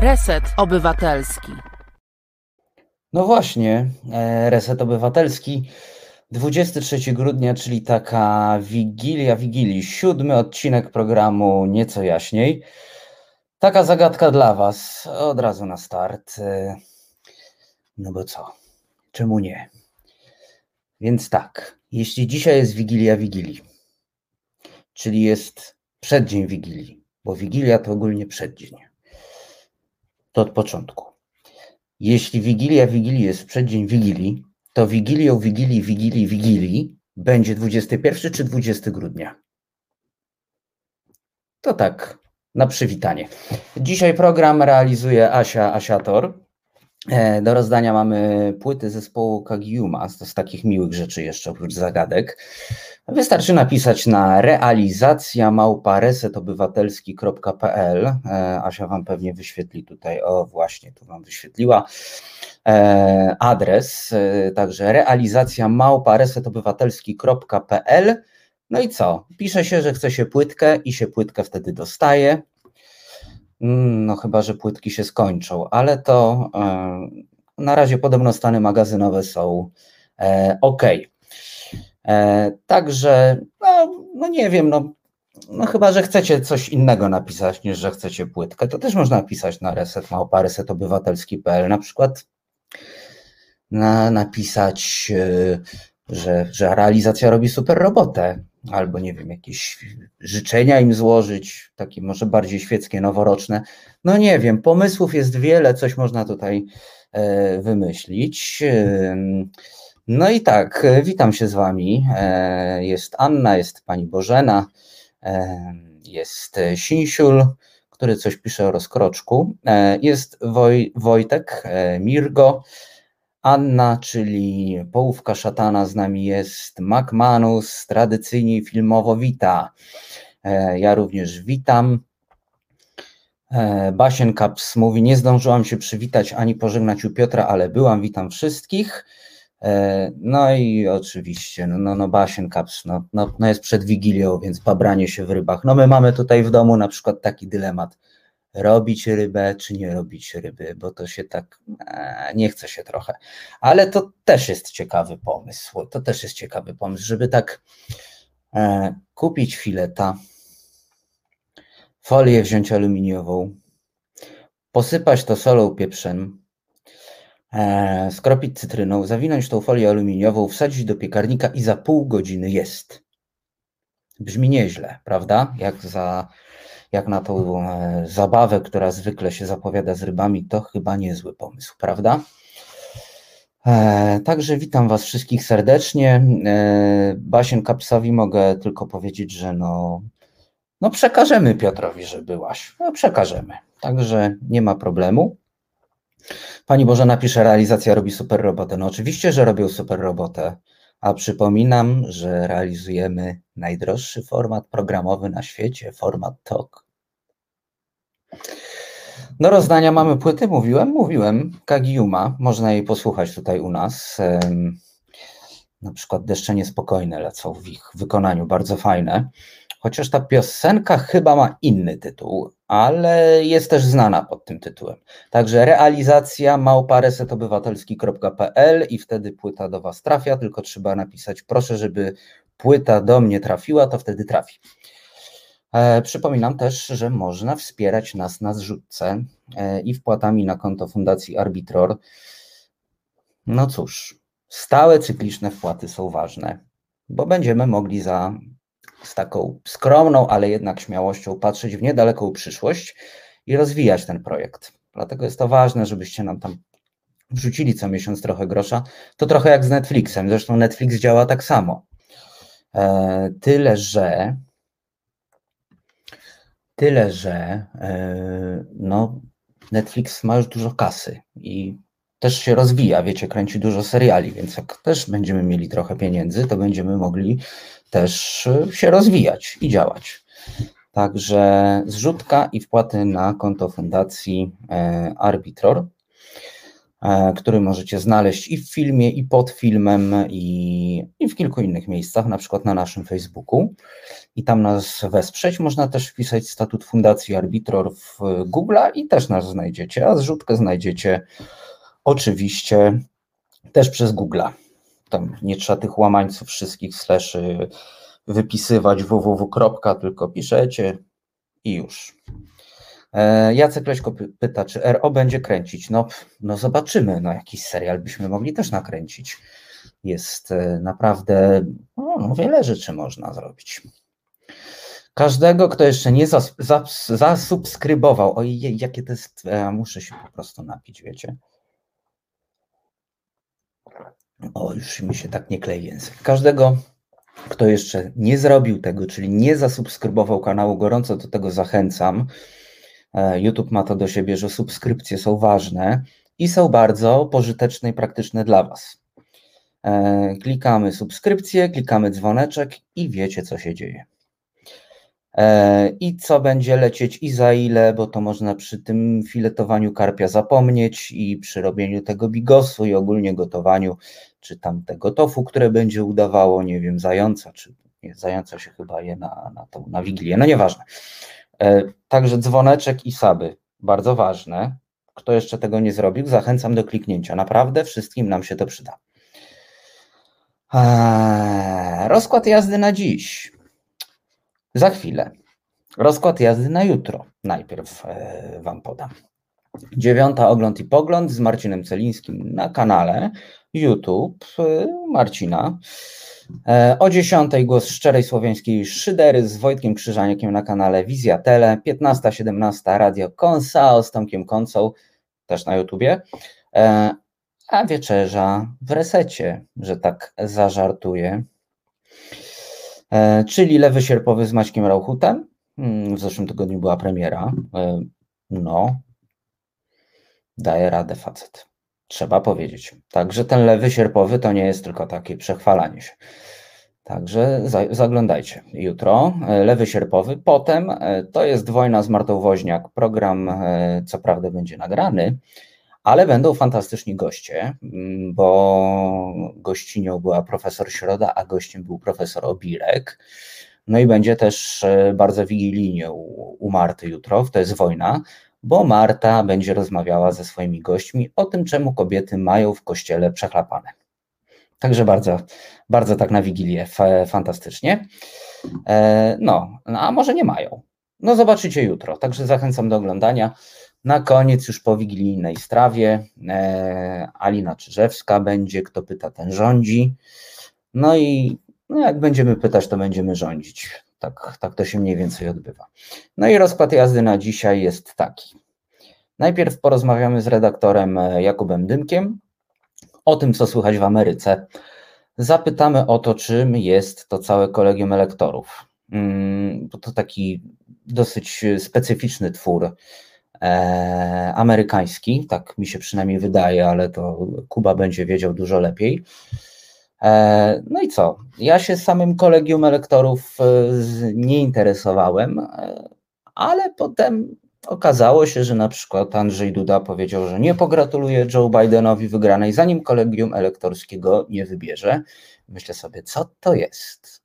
Reset Obywatelski. No właśnie, e, Reset Obywatelski. 23 grudnia, czyli taka wigilia wigilii, siódmy odcinek programu Nieco Jaśniej. Taka zagadka dla Was, od razu na start. E, no bo co? Czemu nie? Więc tak, jeśli dzisiaj jest wigilia wigilii, czyli jest przeddzień wigilii, bo wigilia to ogólnie przeddzień, to od początku. Jeśli wigilia wigilii jest przeddzień wigilii, to wigilią wigilii, wigilii, wigilii będzie 21 czy 20 grudnia. To tak, na przywitanie. Dzisiaj program realizuje Asia Asiator. E, do rozdania mamy płyty zespołu Kagiuma, z takich miłych rzeczy jeszcze oprócz zagadek. Wystarczy napisać na realizacja małpa resetobywatelski.pl. E, Asia Wam pewnie wyświetli tutaj, o właśnie, tu Wam wyświetliła e, adres, także realizacja małpa resetobywatelski.pl. No i co? Pisze się, że chce się płytkę i się płytkę wtedy dostaje. Mm, no chyba, że płytki się skończą, ale to e, na razie podobno stany magazynowe są e, ok. E, także, no, no nie wiem, no, no chyba, że chcecie coś innego napisać niż, że chcecie płytkę, to też można napisać na reset małpa resetobywatelski.pl na przykład na, napisać, że, że realizacja robi super robotę albo nie wiem, jakieś życzenia im złożyć, takie może bardziej świeckie, noworoczne. No nie wiem, pomysłów jest wiele, coś można tutaj e, wymyślić. No i tak, witam się z Wami. E, jest Anna, jest Pani Bożena, e, jest Sinsiul, który coś pisze o rozkroczku, jest Woj, Wojtek, Mirgo, Anna, czyli połówka szatana z nami jest, MacManus, tradycyjnie filmowo wita. E, ja również witam. E, Basien Kaps mówi, nie zdążyłam się przywitać ani pożegnać u Piotra, ale byłam, witam wszystkich. E, no i oczywiście, no, no, no Basien Kaps, no, no, no jest przed Wigilią, więc babranie się w rybach. No my mamy tutaj w domu na przykład taki dylemat robić rybę, czy nie robić ryby, bo to się tak e, nie chce się trochę. Ale to też jest ciekawy pomysł. To też jest ciekawy pomysł, żeby tak e, kupić fileta, folię wziąć aluminiową, posypać to solą, pieprzem, e, skropić cytryną, zawinąć tą folię aluminiową, wsadzić do piekarnika i za pół godziny jest. Brzmi nieźle, prawda? Jak za jak na tą e, zabawę, która zwykle się zapowiada z rybami, to chyba niezły pomysł, prawda? E, także witam Was wszystkich serdecznie. E, Basien Kapsowi mogę tylko powiedzieć, że no, no przekażemy Piotrowi, że byłaś. No przekażemy. Także nie ma problemu. Pani Boże napisze, realizacja robi super robotę. No oczywiście, że robią super robotę. A przypominam, że realizujemy najdroższy format programowy na świecie, format TOK. Do rozdania mamy płyty, mówiłem, mówiłem, Kagiuma, można jej posłuchać tutaj u nas. Na przykład Deszcze Niespokojne lecą w ich wykonaniu, bardzo fajne. Chociaż ta piosenka chyba ma inny tytuł, ale jest też znana pod tym tytułem. Także realizacja małparesetobywatelski.pl i wtedy płyta do Was trafia, tylko trzeba napisać proszę, żeby płyta do mnie trafiła, to wtedy trafi. E, przypominam też, że można wspierać nas na zrzutce e, i wpłatami na konto Fundacji Arbitror. No cóż, stałe cykliczne wpłaty są ważne, bo będziemy mogli za z taką skromną, ale jednak śmiałością patrzeć w niedaleką przyszłość i rozwijać ten projekt. Dlatego jest to ważne, żebyście nam tam wrzucili co miesiąc trochę grosza. To trochę jak z Netflixem. Zresztą Netflix działa tak samo. E, tyle, że tyle, że e, no, Netflix ma już dużo kasy i też się rozwija, wiecie, kręci dużo seriali, więc jak też będziemy mieli trochę pieniędzy, to będziemy mogli też e, się rozwijać i działać. Także zrzutka i wpłaty na konto fundacji e, Arbitror. e, który możecie znaleźć i w filmie, i pod filmem, i, i w kilku innych miejscach, na przykład na naszym Facebooku. I tam nas wesprzeć. Można też wpisać statut Fundacji Arbitror w Google'a i też nas znajdziecie, a zrzutkę znajdziecie oczywiście też przez Google'a. Tam nie trzeba tych łamańców wszystkich slashy wypisywać www. tylko piszecie i już. E, Jacek Leśko pyta, czy RO będzie kręcić? No, no zobaczymy, no jakiś serial byśmy mogli też nakręcić. Jest e, naprawdę, no, no wiele rzeczy można zrobić. Każdego, kto jeszcze nie zas, zas, zasubskrybował, ojej, jakie to jest, ja muszę się po prostu napić, wiecie. O, już mi się tak nie klei język. Każdego, kto jeszcze nie zrobił tego, czyli nie zasubskrybował kanału, gorąco do tego zachęcam. E, YouTube ma to do siebie, że subskrypcje są ważne i są bardzo pożyteczne i praktyczne dla Was. E, klikamy subskrypcję, klikamy dzwoneczek i wiecie, co się dzieje. E, I co będzie lecieć i za ile, bo to można przy tym filetowaniu karpia zapomnieć i przy robieniu tego bigosu i ogólnie gotowaniu, czy tam tego tofu, które będzie udawało, nie wiem, zająca, czy nie, zająca się chyba je na, na, tą, na wigilię, no nieważne. E, także dzwoneczek i saby, bardzo ważne. Kto jeszcze tego nie zrobił, zachęcam do kliknięcia. Naprawdę wszystkim nam się to przyda. Eee, rozkład jazdy na dziś. Za chwilę. Rozkład jazdy na jutro. Najpierw e, Wam podam. Dziewiąta ogląd i pogląd z Marcinem Celińskim na kanale YouTube e, Marcina. E, o 10 głos szczerej słowiańskiej szydery z Wojtkiem Krzyżaniakiem na kanale Wizja Tele. 15-17 Radio Konsao z Tomkiem Koncą, też na YouTubie. E, a wieczerza w resecie, że tak zażartuję. E, czyli Lewy Sierpowy z Maćkiem Rauchutem. Mm, w zeszłym tygodniu była premiera. No, daje radę facet. Trzeba powiedzieć. Także ten lewy sierpowy to nie jest tylko takie przechwalanie się. Także zaglądajcie jutro. E, lewy sierpowy. Potem e, to jest Wojna z Martą Woźniak. Program e, co prawda będzie nagrany, ale będą fantastyczni goście, mm, bo gościnią była profesor Środa, a gościem był profesor Obirek. No i będzie też bardzo wigilijnie u, u Marty jutro, to jest wojna, bo Marta będzie rozmawiała ze swoimi gośćmi o tym, czemu kobiety mają w kościele przechlapane. Także bardzo, bardzo tak na Wigilię fantastycznie. E, no, a może nie mają. No zobaczycie jutro, także zachęcam do oglądania. Na koniec już po wigilijnej strawie e, Alina Czyżewska będzie, kto pyta, ten rządzi. No i no jak będziemy pytać, to będziemy rządzić. Tak, tak to się mniej więcej odbywa. No i rozkład jazdy na dzisiaj jest taki. Najpierw porozmawiamy z redaktorem e, Jakubem Dymkiem o tym, co słychać w Ameryce. Zapytamy o to, czym jest to całe kolegium elektorów. Mm, to taki dosyć specyficzny twór e, amerykański, tak mi się przynajmniej wydaje, ale to Kuba będzie wiedział dużo lepiej. E, no i co? Ja się samym kolegium elektorów e, nie interesowałem, e, ale potem okazało się, że na przykład Andrzej Duda powiedział, że nie pogratuluje Joe Bidenowi wygranej, zanim kolegium elektorskiego nie wybierze. Myślę sobie, co to jest?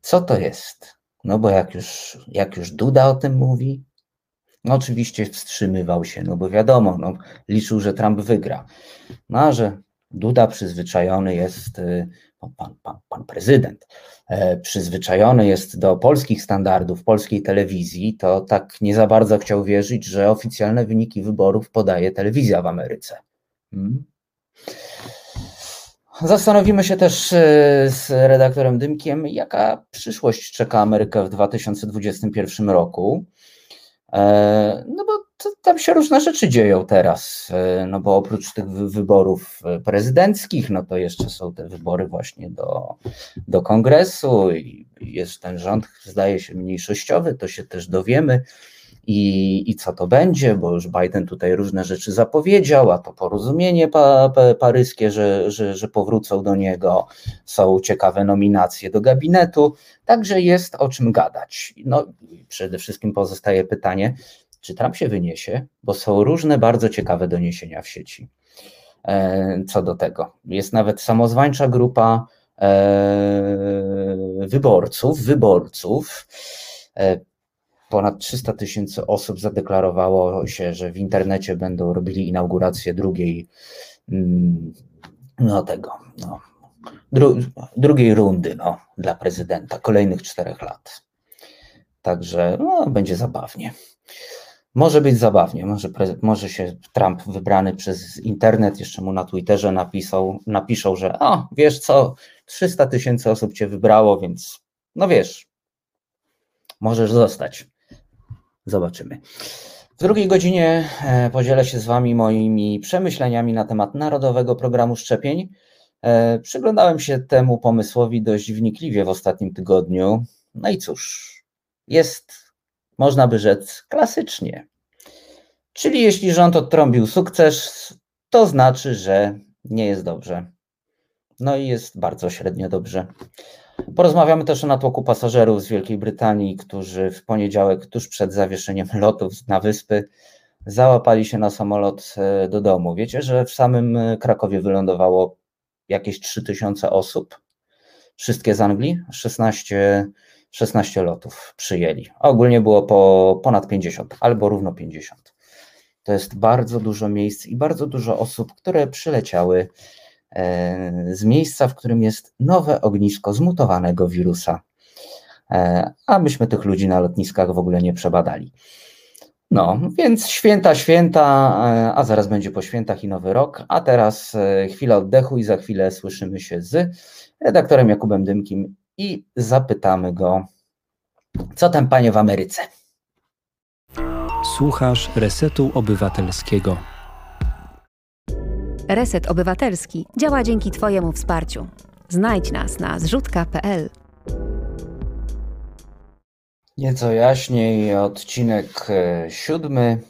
Co to jest? No bo jak już, jak już Duda o tym mówi, no oczywiście wstrzymywał się, no bo wiadomo, no, liczył, że Trump wygra. No a że Duda przyzwyczajony jest, y, pan, pan, pan prezydent, e, przyzwyczajony jest do polskich standardów, polskiej telewizji, to tak nie za bardzo chciał wierzyć, że oficjalne wyniki wyborów podaje telewizja w Ameryce. Hmm. Zastanowimy się też y, z redaktorem Dymkiem, jaka przyszłość czeka Amerykę w 2021 roku. E, no bo tam się różne rzeczy dzieją teraz, e, no bo oprócz tych wyborów prezydenckich, no to jeszcze są te wybory właśnie do, do kongresu i jest ten rząd, zdaje się, mniejszościowy, to się też dowiemy i, i co to będzie, bo już Biden tutaj różne rzeczy zapowiedział, a to porozumienie pa, pa, paryskie, że, że, że powrócą do niego, są ciekawe nominacje do gabinetu, także jest o czym gadać. No przede wszystkim pozostaje pytanie, czy Trump się wyniesie, bo są różne bardzo ciekawe doniesienia w sieci co do tego. Jest nawet samozwańcza grupa wyborców, wyborców. Ponad 300 tysięcy osób zadeklarowało się, że w internecie będą robili inaugurację drugiej, mm, no tego, no, dru, drugiej rundy no, dla prezydenta, kolejnych czterech lat. Także no, będzie zabawnie. Może być zabawnie, może, może się Trump wybrany przez internet, jeszcze mu na Twitterze napisał, napiszą, że o, wiesz co, 300 tysięcy osób cię wybrało, więc no wiesz, możesz zostać. Zobaczymy. W drugiej godzinie e, podzielę się z Wami moimi przemyśleniami na temat Narodowego Programu Szczepień. E, przyglądałem się temu pomysłowi dość wnikliwie w ostatnim tygodniu. No i cóż, jest, można by rzec, klasycznie. Czyli jeśli rząd odtrąbił sukces, to znaczy, że nie jest dobrze. No i jest bardzo średnio dobrze. Porozmawiamy też o natłoku pasażerów z Wielkiej Brytanii, którzy w poniedziałek, tuż przed zawieszeniem lotów na wyspy, załapali się na samolot e, do domu. Wiecie, że w samym e, Krakowie wylądowało jakieś 3000 osób. Wszystkie z Anglii, 16, 16 lotów przyjęli. Ogólnie było po ponad 50, albo równo 50. To jest bardzo dużo miejsc i bardzo dużo osób, które przyleciały e, z miejsca, w którym jest nowe ognisko zmutowanego wirusa. E, a myśmy tych ludzi na lotniskach w ogóle nie przebadali. No, więc święta, święta, e, a zaraz będzie po świętach i nowy rok. A teraz chwila oddechu i za chwilę słyszymy się z redaktorem Jakubem Dymkim i zapytamy go, co tam panie w Ameryce. Słuchasz Resetu Obywatelskiego. Reset Obywatelski działa dzięki Twojemu wsparciu. Znajdź nas na zrzutka.pl. Nieco jaśniej, odcinek e, siódmy.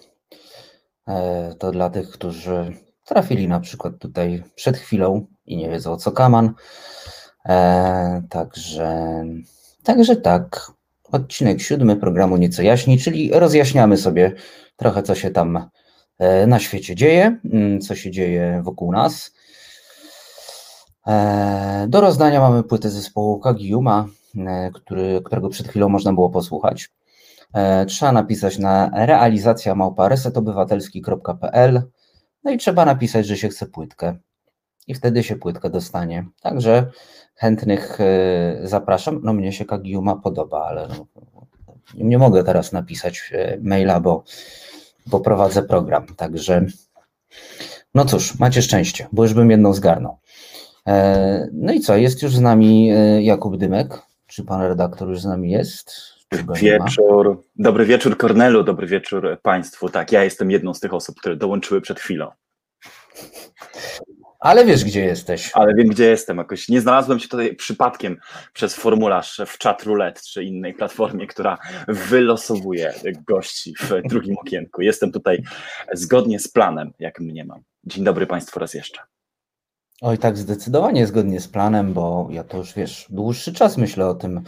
E, to dla tych, którzy trafili na przykład tutaj przed chwilą i nie wiedzą co kaman. E, także, także tak odcinek siódmy programu Nieco Jaśni, czyli rozjaśniamy sobie trochę, co się tam e, na świecie dzieje, mm, co się dzieje wokół nas. E, do rozdania mamy płytę zespołu Kagiuma, e, który, którego przed chwilą można było posłuchać. Trzeba napisać na realizacja małpa resetobywatelski.pl no i trzeba napisać, że się chce płytkę i wtedy się płytkę dostanie. Także chętnych e, zapraszam. No mnie się Kagiuma podoba, ale no, nie mogę teraz napisać e, maila, bo, bo prowadzę program. Także no cóż, macie szczęście, bo już bym jedną zgarnął. E, no i co, jest już z nami Jakub Dymek. Czy pan redaktor już z nami jest? Wieczór. Dobry wieczór Kornelu, dobry wieczór Państwu. Tak, ja jestem jedną z tych osób, które dołączyły przed chwilą. Ale wiesz, gdzie jesteś. Ale wiem, gdzie jestem. Jakoś nie znalazłem się tutaj przypadkiem przez formularz w chat roulette czy innej platformie, która wylosowuje gości w drugim okienku. Jestem tutaj zgodnie z planem, jak mnie mam. Dzień dobry Państwu raz jeszcze. Oj, tak, zdecydowanie zgodnie z planem, bo ja to już wiesz, dłuższy czas myślę o tym,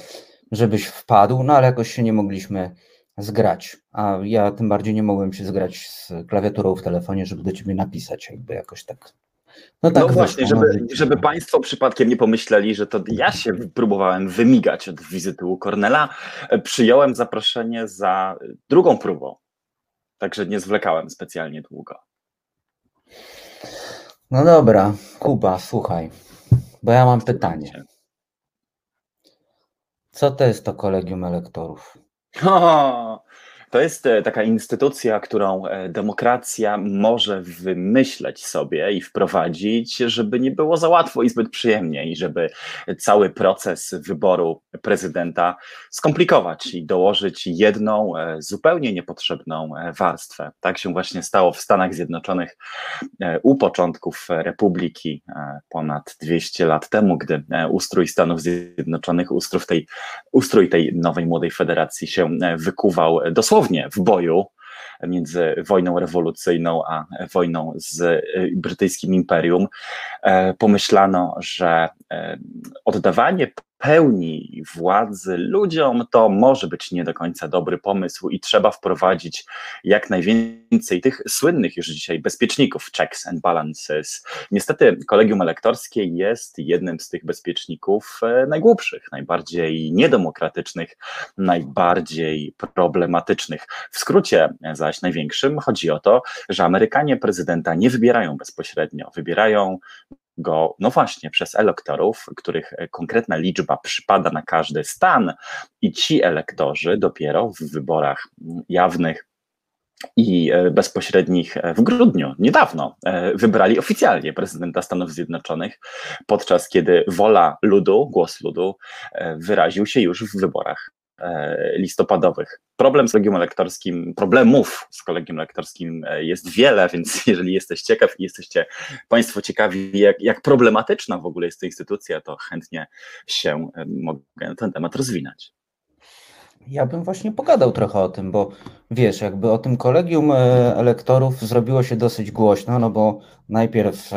żebyś wpadł, no ale jakoś się nie mogliśmy zgrać. A ja tym bardziej nie mogłem się zgrać z klawiaturą w telefonie, żeby do ciebie napisać, jakby jakoś tak no, tak no właśnie, żeby, żeby Państwo przypadkiem nie pomyśleli, że to ja się próbowałem wymigać od wizyty u Kornela, przyjąłem zaproszenie za drugą próbą. Także nie zwlekałem specjalnie długo. No dobra, Kuba, słuchaj, bo ja mam pytanie. Co to jest to kolegium elektorów? O, To jest e, taka instytucja, którą e, demokracja może wymyśleć sobie i wprowadzić, żeby nie było za łatwo i zbyt przyjemnie, i żeby cały proces wyboru prezydenta skomplikować i dołożyć jedną e, zupełnie niepotrzebną warstwę. Tak się właśnie stało w Stanach Zjednoczonych u początków republiki ponad 200 lat temu, gdy ustrój Stanów Zjednoczonych, ustrój tej, ustrój tej nowej młodej federacji się wykuwał dosłownie dosłownie w boju między wojną rewolucyjną a wojną z y, brytyjskim imperium, e, pomyślano, że e, oddawanie pełni władzy ludziom, to może być nie do końca dobry pomysł i trzeba wprowadzić jak najwięcej tych słynnych już dzisiaj bezpieczników, checks and balances. Niestety kolegium elektorskie jest jednym z tych bezpieczników e, najgłupszych, najbardziej niedemokratycznych, najbardziej problematycznych. W skrócie zaś największym chodzi o to, że Amerykanie prezydenta nie wybierają bezpośrednio, wybierają go, no właśnie, przez elektorów, których konkretna liczba przypada na każdy stan, i ci elektorzy dopiero w wyborach jawnych i e, bezpośrednich e, w grudniu, niedawno, e, wybrali oficjalnie prezydenta Stanów Zjednoczonych, podczas kiedy wola ludu, głos ludu wyraził się już w wyborach. E, listopadowych. Problem z kolegium elektorskim, problemów z kolegium elektorskim e, jest wiele, więc jeżeli jesteś ciekaw i jesteście Państwo ciekawi, jak, jak problematyczna w ogóle jest to instytucja, to chętnie się e, mogę na ten temat rozwinąć. Ja bym właśnie pogadał trochę o tym, bo wiesz, jakby o tym kolegium elektorów zrobiło się dosyć głośno, no bo najpierw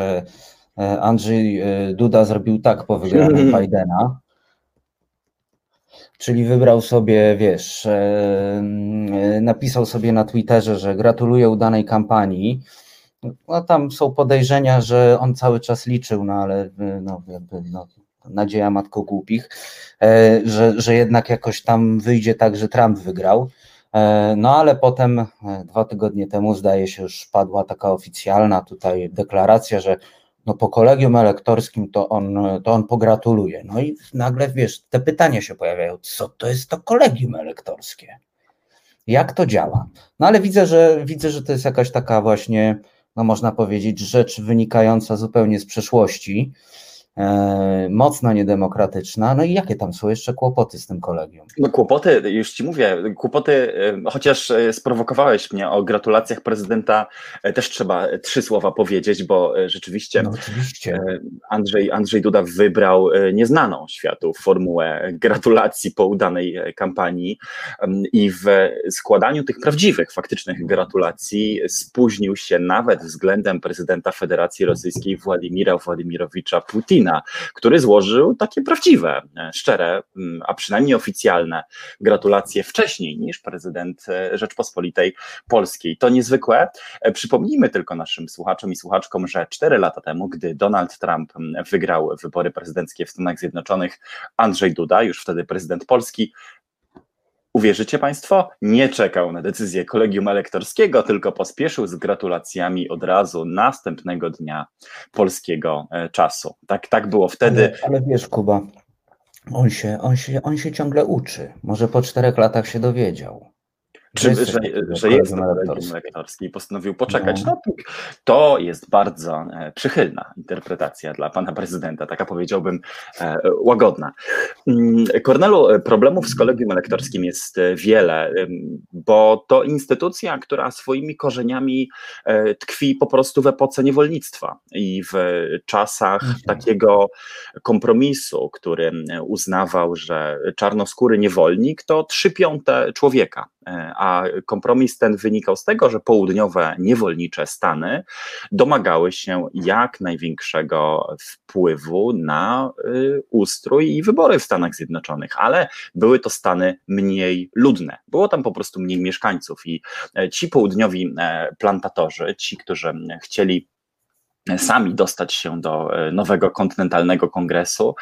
Andrzej Duda zrobił tak po wygranej Bidena, Czyli wybrał sobie, wiesz, e, napisał sobie na Twitterze, że gratuluje udanej kampanii. No, tam są podejrzenia, że on cały czas liczył, no ale no, jakby, no, nadzieja matko głupich, e, że, że jednak jakoś tam wyjdzie tak, że Trump wygrał. E, no ale potem, dwa tygodnie temu, zdaje się, już padła taka oficjalna tutaj deklaracja, że no po kolegium elektorskim to on, to on pogratuluje. No i nagle, wiesz, te pytania się pojawiają, co to jest to kolegium elektorskie? Jak to działa? No ale widzę, że widzę, że to jest jakaś taka właśnie, no można powiedzieć, rzecz wynikająca zupełnie z przeszłości, mocno niedemokratyczna. No i jakie tam są jeszcze kłopoty z tym kolegium? No kłopoty, już ci mówię, kłopoty, e, chociaż e, sprowokowałeś mnie o gratulacjach prezydenta, też trzeba trzy słowa powiedzieć, bo rzeczywiście, no. Andrzej, Andrzej Duda wybrał nieznaną światu formułę gratulacji po udanej kampanii i w składaniu tych prawdziwych, faktycznych gratulacji spóźnił się nawet względem prezydenta Federacji Rosyjskiej Władimira Władimirowicza Putina który złożył takie prawdziwe, e, szczere, mm, a przynajmniej oficjalne gratulacje wcześniej niż prezydent e, Rzeczpospolitej Polskiej. To niezwykłe. E, przypomnijmy tylko naszym słuchaczom i słuchaczkom, że cztery lata temu, gdy Donald Trump mm, wygrał wybory prezydenckie w Stanach Zjednoczonych, Andrzej Duda, już wtedy prezydent Polski, Uwierzycie Państwo? Nie czekał na decyzję kolegium elektorskiego, tylko pospieszył z gratulacjami od razu następnego dnia polskiego e, czasu. Tak, tak było wtedy. Ale, ale wiesz, Kuba, on się, on, się, on się ciągle uczy. Może po czterech latach się dowiedział. Czy, że, że, jest kolegium lektorski i postanowił poczekać. No. no. to jest bardzo e, przychylna interpretacja dla pana prezydenta, taka powiedziałbym e, łagodna. Mm, Kornelu, e, problemów z kolegium elektorskim jest wiele, bo to instytucja, która swoimi korzeniami tkwi po prostu w epoce niewolnictwa i w czasach mhm. takiego kompromisu, który uznawał, że czarnoskóry niewolnik to trzy piąte człowieka a kompromis ten wynikał z tego, że południowe niewolnicze Stany domagały się jak największego wpływu na y, ustrój i wybory w Stanach Zjednoczonych, ale były to Stany mniej ludne. Było tam po prostu mniej mieszkańców i e, ci południowi e, plantatorzy, ci, którzy chcieli sami dostać się do e, nowego kontynentalnego kongresu,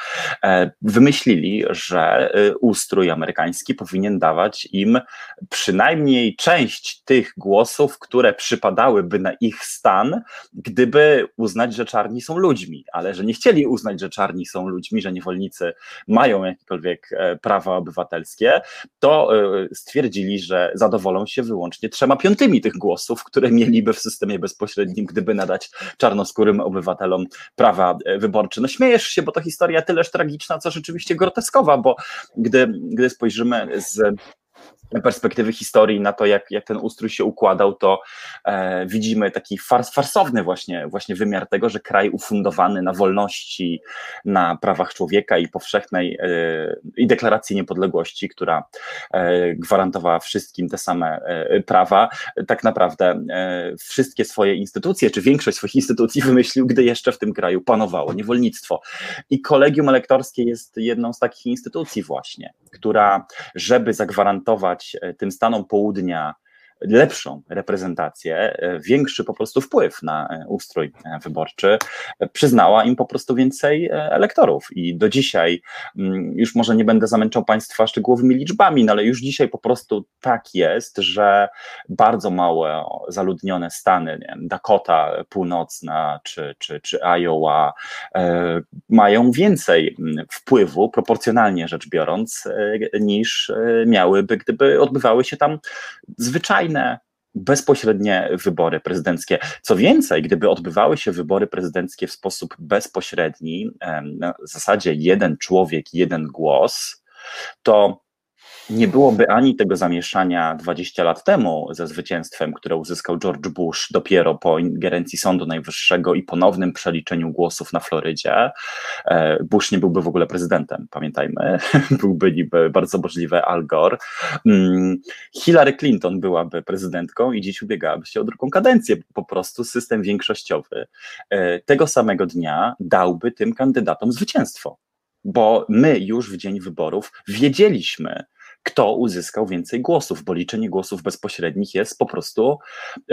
e, wymyślili, że e, ustrój amerykański powinien dawać im przynajmniej część tych głosów, które przypadałyby na ich stan, gdyby uznać, że czarni są ludźmi, ale że nie chcieli uznać, że czarni są ludźmi, że niewolnicy mają jakiekolwiek prawa obywatelskie, to stwierdzili, że zadowolą się wyłącznie trzema piątymi tych głosów, które mieliby w systemie bezpośrednim, gdyby nadać czarnoskórym skórym obywatelom prawa e, wyborcze. No śmiejesz się, bo to historia tyleż tragiczna, co rzeczywiście groteskowa, bo gdy, gdy spojrzymy z perspektywy historii na to, jak, jak ten ustrój się układał, to e, widzimy taki fars, farsowny właśnie, właśnie wymiar tego, że kraj ufundowany na wolności, na prawach człowieka i powszechnej e, i deklaracji niepodległości, która e, gwarantowała wszystkim te same e, prawa, tak naprawdę e, wszystkie swoje instytucje, czy większość swoich instytucji wymyślił, gdy jeszcze w tym kraju panowało niewolnictwo. I kolegium elektorskie jest jedną z takich instytucji właśnie, która, żeby zagwarantować E, tym Stanom Południa lepszą reprezentację, e, większy po prostu wpływ na e, ustrój wyborczy, przyznała im po prostu więcej elektorów. I do dzisiaj, mm, już może nie będę zamęczał Państwa szczegółowymi liczbami, no ale już dzisiaj po prostu tak jest, że bardzo małe zaludnione stany, wiem, Dakota Północna czy, czy, czy Iowa, e, mają więcej mm, wpływu, proporcjonalnie rzecz biorąc, e, niż miałyby, gdyby odbywały się tam zwyczajne fajne, bezpośrednie wybory prezydenckie. Co więcej, gdyby odbywały się wybory prezydenckie w sposób bezpośredni, na zasadzie jeden człowiek, jeden głos, to nie byłoby ani tego zamieszania 20 lat temu ze zwycięstwem, które uzyskał George Bush dopiero po ingerencji Sądu Najwyższego i ponownym przeliczeniu głosów na Florydzie. E, Bush nie byłby w ogóle prezydentem, pamiętajmy. byłby niby bardzo możliwe Al Gore. Mm, Hillary Clinton byłaby prezydentką i dziś ubiegałaby się o drugą kadencję. Po prostu system większościowy e, tego samego dnia dałby tym kandydatom zwycięstwo bo my już w dzień wyborów wiedzieliśmy, kto uzyskał więcej głosów, bo liczenie głosów bezpośrednich jest po prostu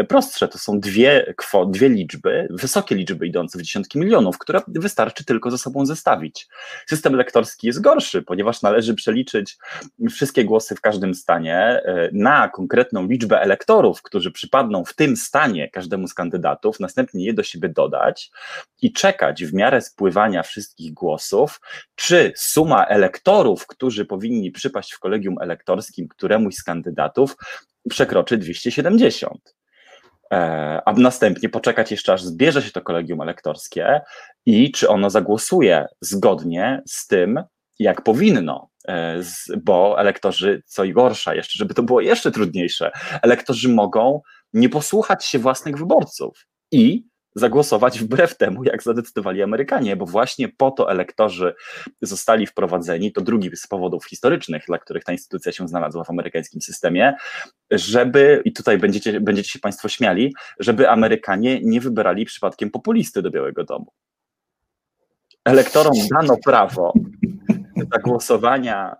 prostsze. To są dwie, dwie liczby, wysokie liczby idące w dziesiątki milionów, które wystarczy tylko ze sobą zestawić. System elektorski jest gorszy, ponieważ należy przeliczyć wszystkie głosy w każdym stanie e, na konkretną liczbę elektorów, którzy przypadną w tym stanie każdemu z kandydatów, następnie je do siebie dodać i czekać w miarę spływania wszystkich głosów, czy suma elektorów, którzy powinni przypaść w kolegium elektorskim któremuś z kandydatów przekroczy 270 e, a następnie poczekać jeszcze aż zbierze się to kolegium elektorskie i czy ono zagłosuje zgodnie z tym, jak powinno, e, bo elektorzy, co i gorsza jeszcze, żeby to było jeszcze trudniejsze, elektorzy mogą nie posłuchać się własnych wyborców i zagłosować wbrew temu, jak zadecydowali Amerykanie, bo właśnie po to elektorzy zostali wprowadzeni, to drugi z powodów historycznych, dla których ta instytucja się znalazła w amerykańskim systemie, żeby, i tutaj będziecie, będziecie się Państwo śmiali, żeby Amerykanie nie wybierali przypadkiem populisty do Białego Domu. Elektorom dano prawo zagłosowania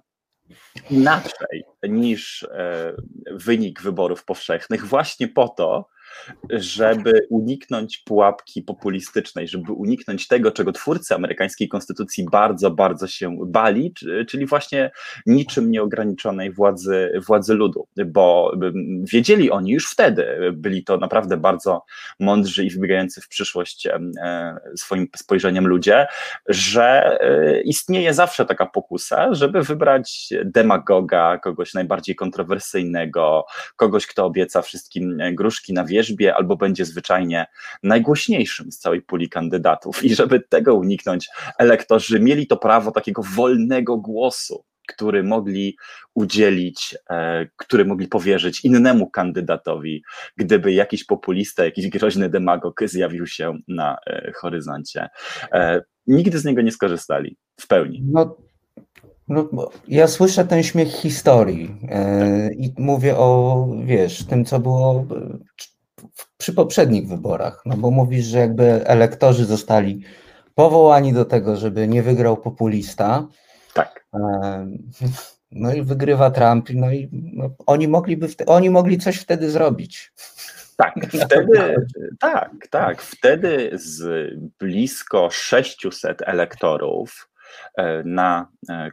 inaczej niż e, wynik wyborów powszechnych, właśnie po to, żeby uniknąć pułapki populistycznej, żeby uniknąć tego, czego twórcy amerykańskiej konstytucji bardzo, bardzo się bali, czyli właśnie niczym nieograniczonej władzy, władzy ludu, bo wiedzieli oni już wtedy, byli to naprawdę bardzo mądrzy i wybiegający w przyszłość e, swoim spojrzeniem ludzie, że e, istnieje zawsze taka pokusa, żeby wybrać demagoga, kogoś najbardziej kontrowersyjnego, kogoś, kto obieca wszystkim gruszki na wierzch, wierzbie, albo będzie zwyczajnie najgłośniejszym z całej puli kandydatów. I żeby tego uniknąć, elektorzy mieli to prawo takiego wolnego głosu, który mogli udzielić, e, który mogli powierzyć innemu kandydatowi, gdyby jakiś populista, jakiś groźny demagog zjawił się na e, horyzoncie. E, nigdy z niego nie skorzystali w pełni. No no, ja słyszę ten śmiech historii i mówię o, wiesz, tym, co było przy poprzednich wyborach, no bo mówisz, że jakby elektorzy zostali powołani do tego, żeby nie wygrał populista. Tak. No i wygrywa Trump, no i no, oni mogliby, oni mogli coś wtedy zrobić. Tak, wtedy, tak, tak, wtedy z blisko 600 elektorów e, na e,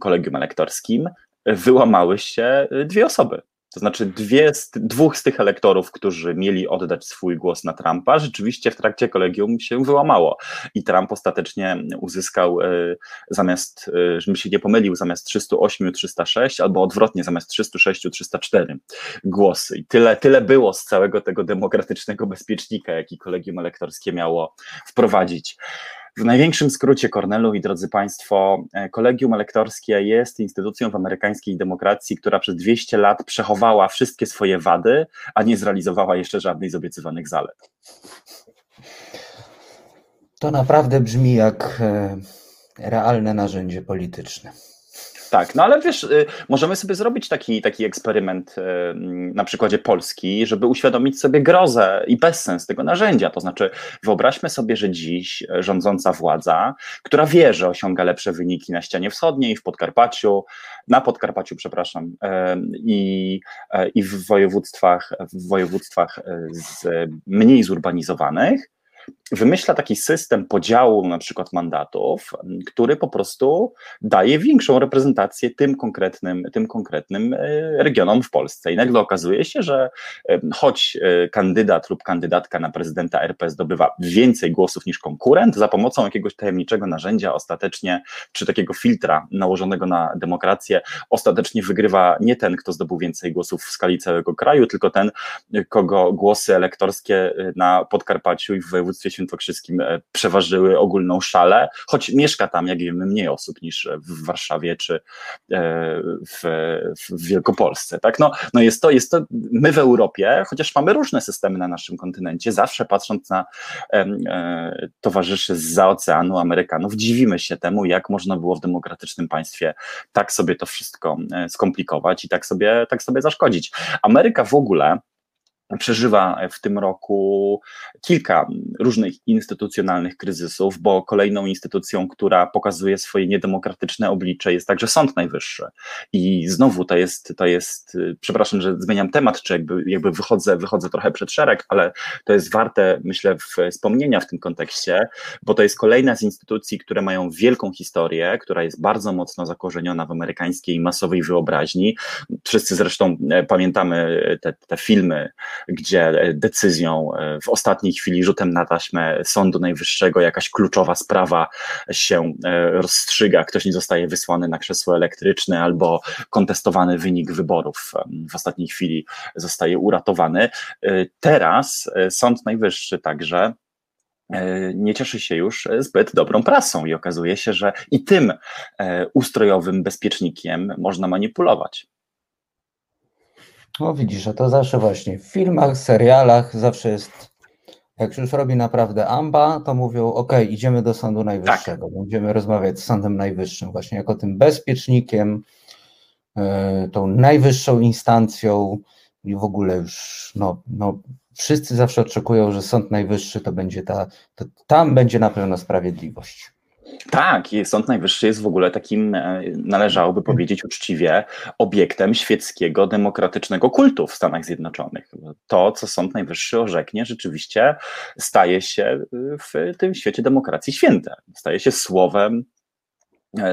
kolegium elektorskim wyłamały się dwie osoby. To znaczy dwie z, dwóch z tych elektorów, którzy mieli oddać swój głos na Trumpa, rzeczywiście w trakcie kolegium się wyłamało i Trump ostatecznie uzyskał e, zamiast, e, żebym się nie pomylił, zamiast 308 306 albo odwrotnie, zamiast 306 304 głosy. I tyle, tyle było z całego tego demokratycznego bezpiecznika, jaki kolegium elektorskie miało wprowadzić. W największym skrócie, Kornelu i drodzy Państwo, e, kolegium elektorskie jest instytucją w amerykańskiej demokracji, która przez 200 lat przechowała wszystkie swoje wady, a nie zrealizowała jeszcze żadnej z obiecywanych zalet. To naprawdę brzmi jak e, realne narzędzie polityczne. Tak, no ale wiesz, y, możemy sobie zrobić taki, taki eksperyment y, na przykładzie Polski, żeby uświadomić sobie grozę i bezsens tego narzędzia. To znaczy, wyobraźmy sobie, że dziś rządząca władza, która wie, że osiąga lepsze wyniki na ścianie wschodniej, w Podkarpaciu, na Podkarpaciu, przepraszam, i, i w województwach, w województwach mniej zurbanizowanych, wymyśla taki system podziału na przykład mandatów, który po prostu daje większą reprezentację tym konkretnym, tym konkretnym e, regionom w Polsce. I nagle okazuje się, że e, choć e, kandydat lub kandydatka na prezydenta RP zdobywa więcej głosów niż konkurent, za pomocą jakiegoś tajemniczego narzędzia ostatecznie, czy takiego filtra nałożonego na demokrację, ostatecznie wygrywa nie ten, kto zdobył więcej głosów w skali całego kraju, tylko ten, kogo głosy elektorskie na Podkarpaciu i w województwie świętokrzyskim e, przeważyły ogólną szalę, choć mieszka tam, jak wiemy, mniej osób niż w Warszawie czy e, w, w Wielkopolsce. Tak? No, no jest, to, jest to, my w Europie, chociaż mamy różne systemy na naszym kontynencie, zawsze patrząc na e, towarzyszy z oceanu, Amerykanów, dziwimy się temu, jak można było w demokratycznym państwie tak sobie to wszystko skomplikować i tak sobie, tak sobie zaszkodzić. Ameryka w ogóle przeżywa w tym roku kilka różnych instytucjonalnych kryzysów, bo kolejną instytucją, która pokazuje swoje niedemokratyczne oblicze jest także Sąd Najwyższy. I znowu to jest, to jest przepraszam, że zmieniam temat, czy jakby, jakby wychodzę, wychodzę trochę przed szereg, ale to jest warte, myślę, wspomnienia w tym kontekście, bo to jest kolejna z instytucji, które mają wielką historię, która jest bardzo mocno zakorzeniona w amerykańskiej masowej wyobraźni. Wszyscy zresztą e, pamiętamy te, te filmy, gdzie e, decyzją e, w ostatniej chwili, rzutem na taśmę Sądu Najwyższego jakaś kluczowa sprawa się e, rozstrzyga, ktoś nie zostaje wysłany na krzesło elektryczne albo kontestowany wynik wyborów w ostatniej chwili zostaje uratowany. Teraz Sąd Najwyższy także nie cieszy się już zbyt dobrą prasą i okazuje się, że i tym ustrojowym bezpiecznikiem można manipulować. No widzisz, a to zawsze właśnie w filmach, serialach zawsze jest, jak już robi naprawdę amba, to mówią, ok, idziemy do Sądu Najwyższego, tak. będziemy rozmawiać z Sądem Najwyższym właśnie jako tym bezpiecznikiem, yy, tą najwyższą instancją i w ogóle już, no, no wszyscy zawsze oczekują, że Sąd Najwyższy to będzie ta, to tam będzie na pewno sprawiedliwość. Tak, Sąd Najwyższy jest w ogóle takim, e, należałoby powiedzieć uczciwie, obiektem świeckiego, demokratycznego kultu w Stanach Zjednoczonych. To, co Sąd Najwyższy orzeknie, rzeczywiście staje się e, w tym świecie demokracji święte. Staje się słowem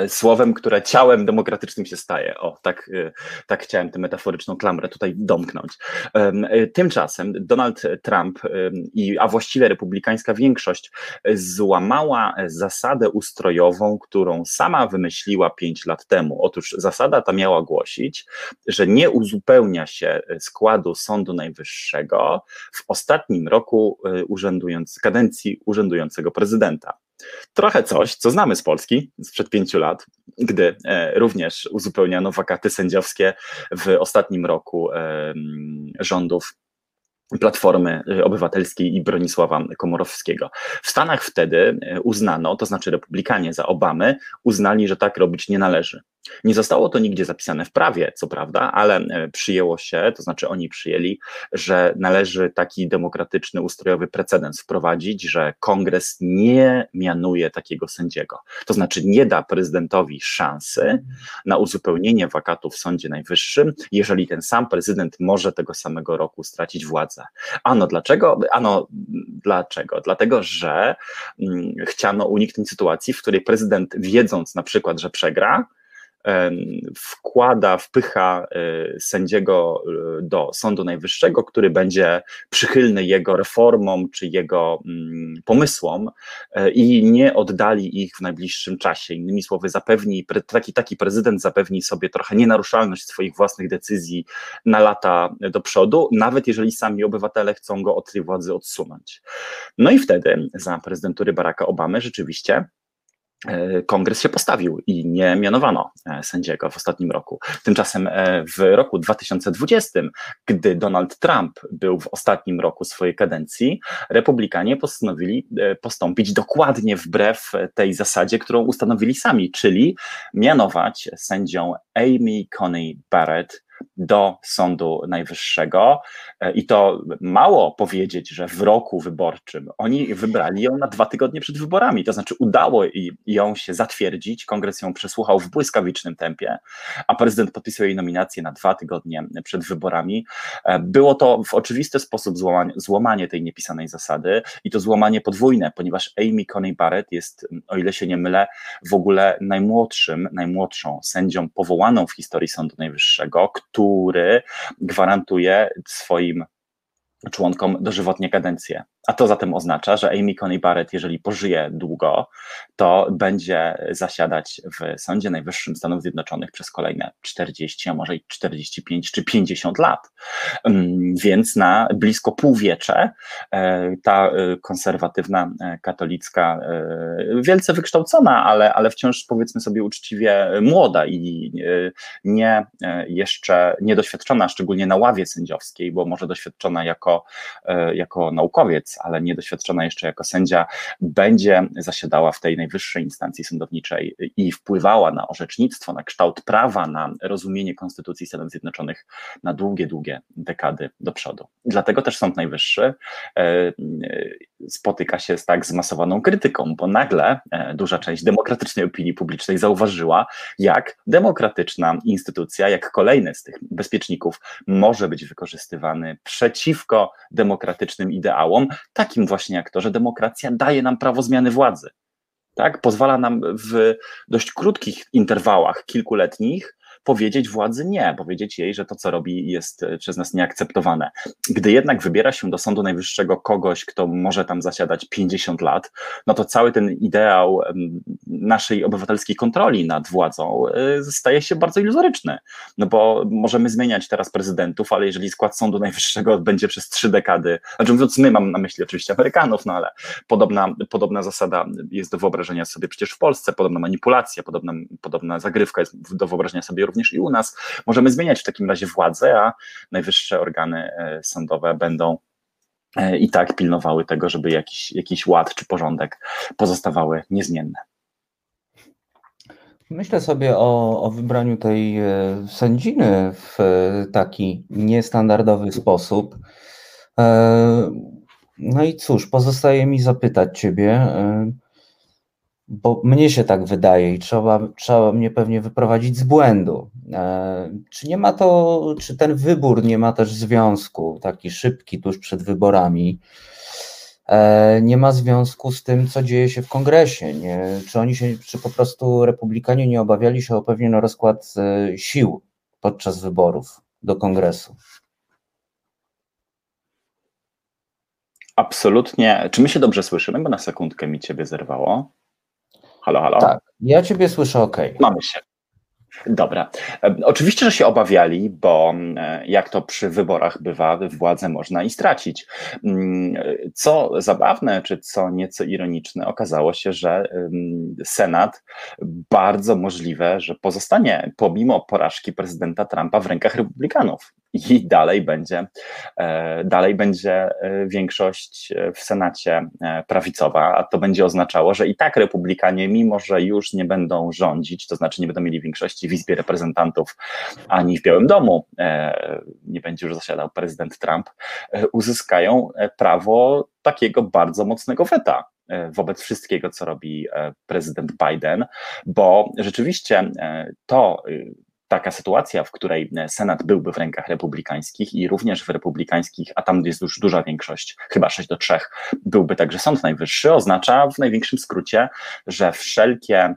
słowem, które ciałem demokratycznym się staje. O, tak, e, tak chciałem tę metaforyczną klamrę tutaj domknąć. E, tymczasem Donald Trump, i, a właściwie republikańska większość, złamała zasadę ustrojową, którą sama wymyśliła pięć lat temu. Otóż zasada ta miała głosić, że nie uzupełnia się składu Sądu Najwyższego w ostatnim roku urzędując, kadencji urzędującego prezydenta. Trochę coś, co znamy z Polski sprzed pięciu lat, gdy e, również uzupełniano wakaty sędziowskie w ostatnim roku rządów Platformy Obywatelskiej i Bronisława Komorowskiego. W Stanach wtedy e, uznano, to znaczy republikanie za Obamy, uznali, że tak robić nie należy. Nie zostało to nigdzie zapisane w prawie, co prawda, ale e, przyjęło się, to znaczy oni przyjęli, że należy taki demokratyczny, ustrojowy precedens wprowadzić, że kongres nie mianuje takiego sędziego. To znaczy nie da prezydentowi szansy na uzupełnienie wakatu w Sądzie Najwyższym, jeżeli ten sam prezydent może tego samego roku stracić władzę. Ano dlaczego? Ano dlaczego? Dlatego, że mm, chciano uniknąć sytuacji, w której prezydent wiedząc na przykład, że przegra, wkłada, wpycha sędziego do Sądu Najwyższego, który będzie przychylny jego reformom czy jego mm, pomysłom i nie oddali ich w najbliższym czasie. Innymi słowy, zapewni, taki, taki prezydent zapewni sobie trochę nienaruszalność swoich własnych decyzji na lata do przodu, nawet jeżeli sami obywatele chcą go od tej władzy odsunąć. No i wtedy za prezydentury Baracka Obamy rzeczywiście e, Kongres się postawił i nie mianowano e, sędziego w ostatnim roku. Tymczasem e, w roku 2020, gdy Donald Trump był w ostatnim roku swojej kadencji, republikanie postanowili postąpić dokładnie wbrew tej zasadzie, którą ustanowili sami, czyli mianować sędzią Amy Coney Barrett do Sądu Najwyższego. E, i to mało powiedzieć, że w roku wyborczym. Oni wybrali ją na dwa tygodnie przed wyborami, to znaczy udało ją się zatwierdzić, kongres ją przesłuchał w błyskawicznym tempie, a prezydent podpisał jej nominację na dwa tygodnie przed wyborami. E, było to w oczywisty sposób złamanie, złamanie tej niepisanej zasady i to złamanie podwójne, ponieważ Amy Coney Barrett jest, o ile się nie mylę, w ogóle najmłodszym, najmłodszą sędzią powołaną w historii Sądu Najwyższego, który gwarantuje swoim członkom dożywotnie kadencję. A to zatem oznacza, że Amy Coney Barrett, jeżeli pożyje długo, to będzie zasiadać w Sądzie Najwyższym Stanów Zjednoczonych przez kolejne 40, a może i 45 czy 50 lat. Mm, więc na blisko półwiecze e, ta e, konserwatywna e, katolicka, wielce wykształcona, ale, ale wciąż powiedzmy sobie uczciwie młoda i nie jeszcze niedoświadczona, szczególnie na ławie sędziowskiej, bo może doświadczona jako, jako naukowiec, ale niedoświadczona jeszcze jako sędzia, będzie zasiadała w tej najwyższej instancji sądowniczej i wpływała na orzecznictwo, na kształt prawa, na rozumienie Konstytucji Stanów Zjednoczonych na długie, długie dekady do przodu. Dlatego też Sąd Najwyższy e, spotyka się z tak zmasowaną krytyką, bo nagle e, duża część demokratycznej opinii publicznej zauważyła, jak demokratyczna instytucja, jak kolejny z tych bezpieczników może być wykorzystywany przeciwko demokratycznym ideałom, takim właśnie jak to, że demokracja daje nam prawo zmiany władzy. Tak? Pozwala nam w dość krótkich interwałach, kilkuletnich, powiedzieć władzy nie, powiedzieć jej, że to, co robi, jest e, przez nas nieakceptowane. Gdy jednak wybiera się do Sądu Najwyższego kogoś, kto może tam zasiadać 50 lat, no to cały ten ideał naszej obywatelskiej kontroli nad władzą e, staje się bardzo iluzoryczny. No bo możemy zmieniać teraz prezydentów, ale jeżeli skład Sądu Najwyższego będzie przez trzy dekady, znaczy mówiąc my, mam na myśli oczywiście Amerykanów, no ale podobna, podobna zasada jest do wyobrażenia sobie przecież w Polsce, podobna manipulacja, podobna, podobna zagrywka jest do wyobrażenia sobie również i u nas. Możemy zmieniać w takim razie władzę, a najwyższe organy e, sądowe będą e, i tak pilnowały tego, żeby jakiś, jakiś ład czy porządek pozostawały niezmienne. Myślę sobie o, o wybraniu tej e, sędziny w taki niestandardowy sposób. No i cóż, pozostaje mi zapytać Ciebie, bo mnie się tak wydaje i trzeba, trzeba mnie pewnie wyprowadzić z błędu. E, czy nie ma to, czy ten wybór nie ma też związku, taki szybki tuż przed wyborami, e, nie ma związku z tym, co dzieje się w kongresie? Nie? Czy oni się, czy po prostu republikanie nie obawiali się o pewien rozkład e, sił podczas wyborów do kongresu? Absolutnie. Czy my się dobrze słyszymy? Bo na sekundkę mi ciebie zerwało. Halo, halo. Tak, ja Ciebie słyszę ok. Mamy się. Dobra. Oczywiście, że się obawiali, bo e, jak to przy wyborach bywa, władzę można i stracić. Mm, co zabawne, czy co nieco ironiczne, okazało się, że Senat bardzo możliwe, że pozostanie pomimo porażki prezydenta Trumpa w rękach republikanów i dalej będzie, e, dalej będzie e, większość w Senacie prawicowa, a to będzie oznaczało, że i tak republikanie, mimo że już nie będą rządzić, to znaczy nie będą mieli większości w Izbie Reprezentantów ani w Białym Domu, e, nie będzie już zasiadał prezydent Trump, e, uzyskają e, prawo takiego bardzo mocnego weta wobec wszystkiego, co robi prezydent Biden, bo rzeczywiście to taka sytuacja, w której Senat byłby w rękach republikańskich i również w republikańskich, a tam jest już duża większość, chyba 6 do 3, byłby także Sąd Najwyższy, oznacza w największym skrócie, że wszelkie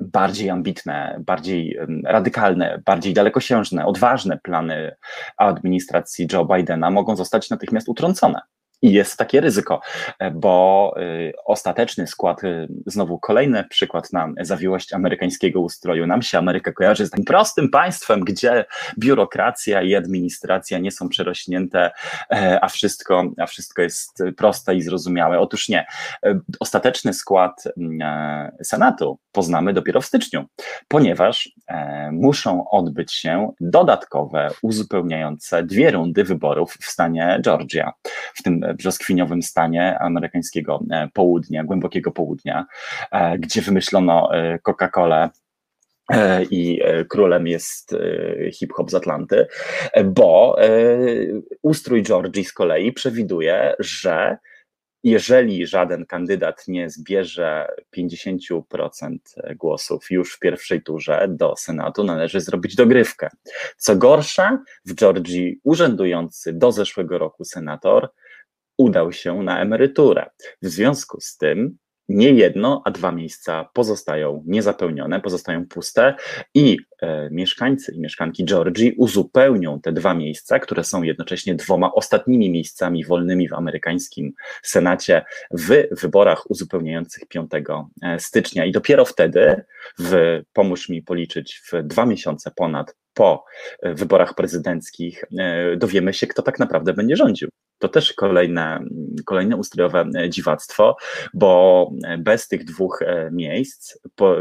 bardziej ambitne, bardziej radykalne, bardziej dalekosiężne, odważne plany administracji Joe Bidena mogą zostać natychmiast utrącone. I jest takie ryzyko, e, bo y, ostateczny skład, y, znowu kolejny przykład na zawiłość amerykańskiego ustroju. Nam się Ameryka kojarzy z takim prostym państwem, gdzie biurokracja i administracja nie są przerośnięte, e, a wszystko, a wszystko jest proste i zrozumiałe. Otóż nie. E, ostateczny skład mm, Senatu poznamy dopiero w styczniu, ponieważ muszą odbyć się dodatkowe, uzupełniające dwie rundy wyborów w stanie Georgia. W tym brzoskwiniowym stanie amerykańskiego e, południa, głębokiego południa, e, gdzie wymyślono e, Coca-Colę i królem jest hip-hop z Atlanty, bo ustrój Georgii z kolei przewiduje, że jeżeli żaden kandydat nie zbierze 50% głosów już w pierwszej turze do Senatu, należy zrobić dogrywkę. Co gorsza, w Georgii urzędujący do zeszłego roku senator udał się na emeryturę. W związku z tym nie jedno, a dwa miejsca pozostają niezapełnione, pozostają puste i e, mieszkańcy i mieszkanki Georgii uzupełnią te dwa miejsca, które są jednocześnie dwoma ostatnimi miejscami wolnymi w amerykańskim Senacie w wyborach uzupełniających 5 e, stycznia. I dopiero wtedy, w, pomóż mi policzyć, w dwa miesiące ponad po e, wyborach prezydenckich e, dowiemy się, kto tak naprawdę będzie rządził. To też kolejne, kolejne ustrojowe e, dziwactwo, bo bez tych dwóch miejsc po,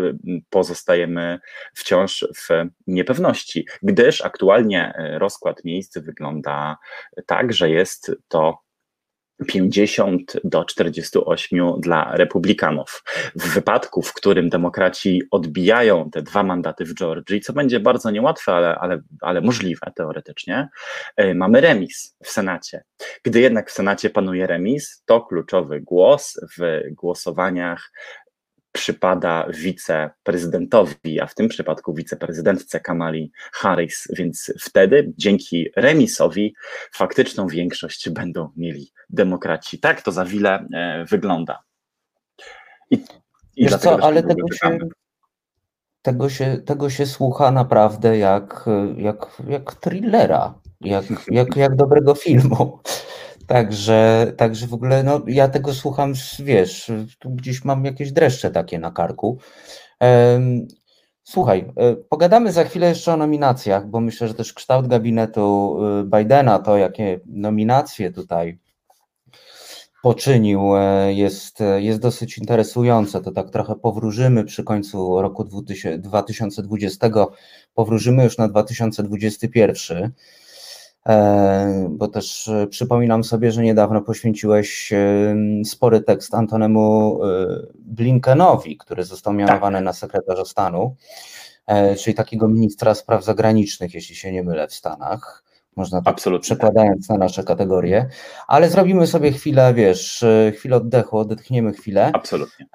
pozostajemy wciąż w niepewności, gdyż aktualnie rozkład miejsc wygląda tak, że jest to 50 do 48 dla republikanów. W wypadku, w którym demokraci odbijają te dwa mandaty w Georgii, co będzie bardzo niełatwe, ale, ale, ale możliwe teoretycznie, e, mamy remis w Senacie. Gdy jednak w Senacie panuje remis, to kluczowy głos w głosowaniach przypada wiceprezydentowi, a w tym przypadku wiceprezydentce Kamali Harris, więc wtedy dzięki remisowi faktyczną większość będą mieli demokraci. Tak to za wiele e, wygląda. I, i Wiesz co, ale tego się, tego, się, tego się słucha naprawdę jak, jak, jak thrillera, jak, jak, jak dobrego filmu. Także, także w ogóle no, ja tego słucham, wiesz, tu gdzieś mam jakieś dreszcze takie na karku. Słuchaj, e, pogadamy za chwilę jeszcze o nominacjach, bo myślę, że też kształt gabinetu e, Bidena, to jakie nominacje tutaj poczynił, e, jest, jest dosyć interesujące. To tak trochę powróżymy przy końcu roku 2020, powróżymy już na 2021. E, bo też e, przypominam sobie, że niedawno poświęciłeś e, spory tekst Antonemu Blinkenowi, który został mianowany tak. na sekretarza stanu, czyli takiego ministra spraw zagranicznych, jeśli się nie mylę, w Stanach. Można tak Absolutnie. przekładając na nasze kategorie, ale zrobimy sobie chwilę, wiesz, chwilę oddechu, odetchniemy chwilę. Absolutnie.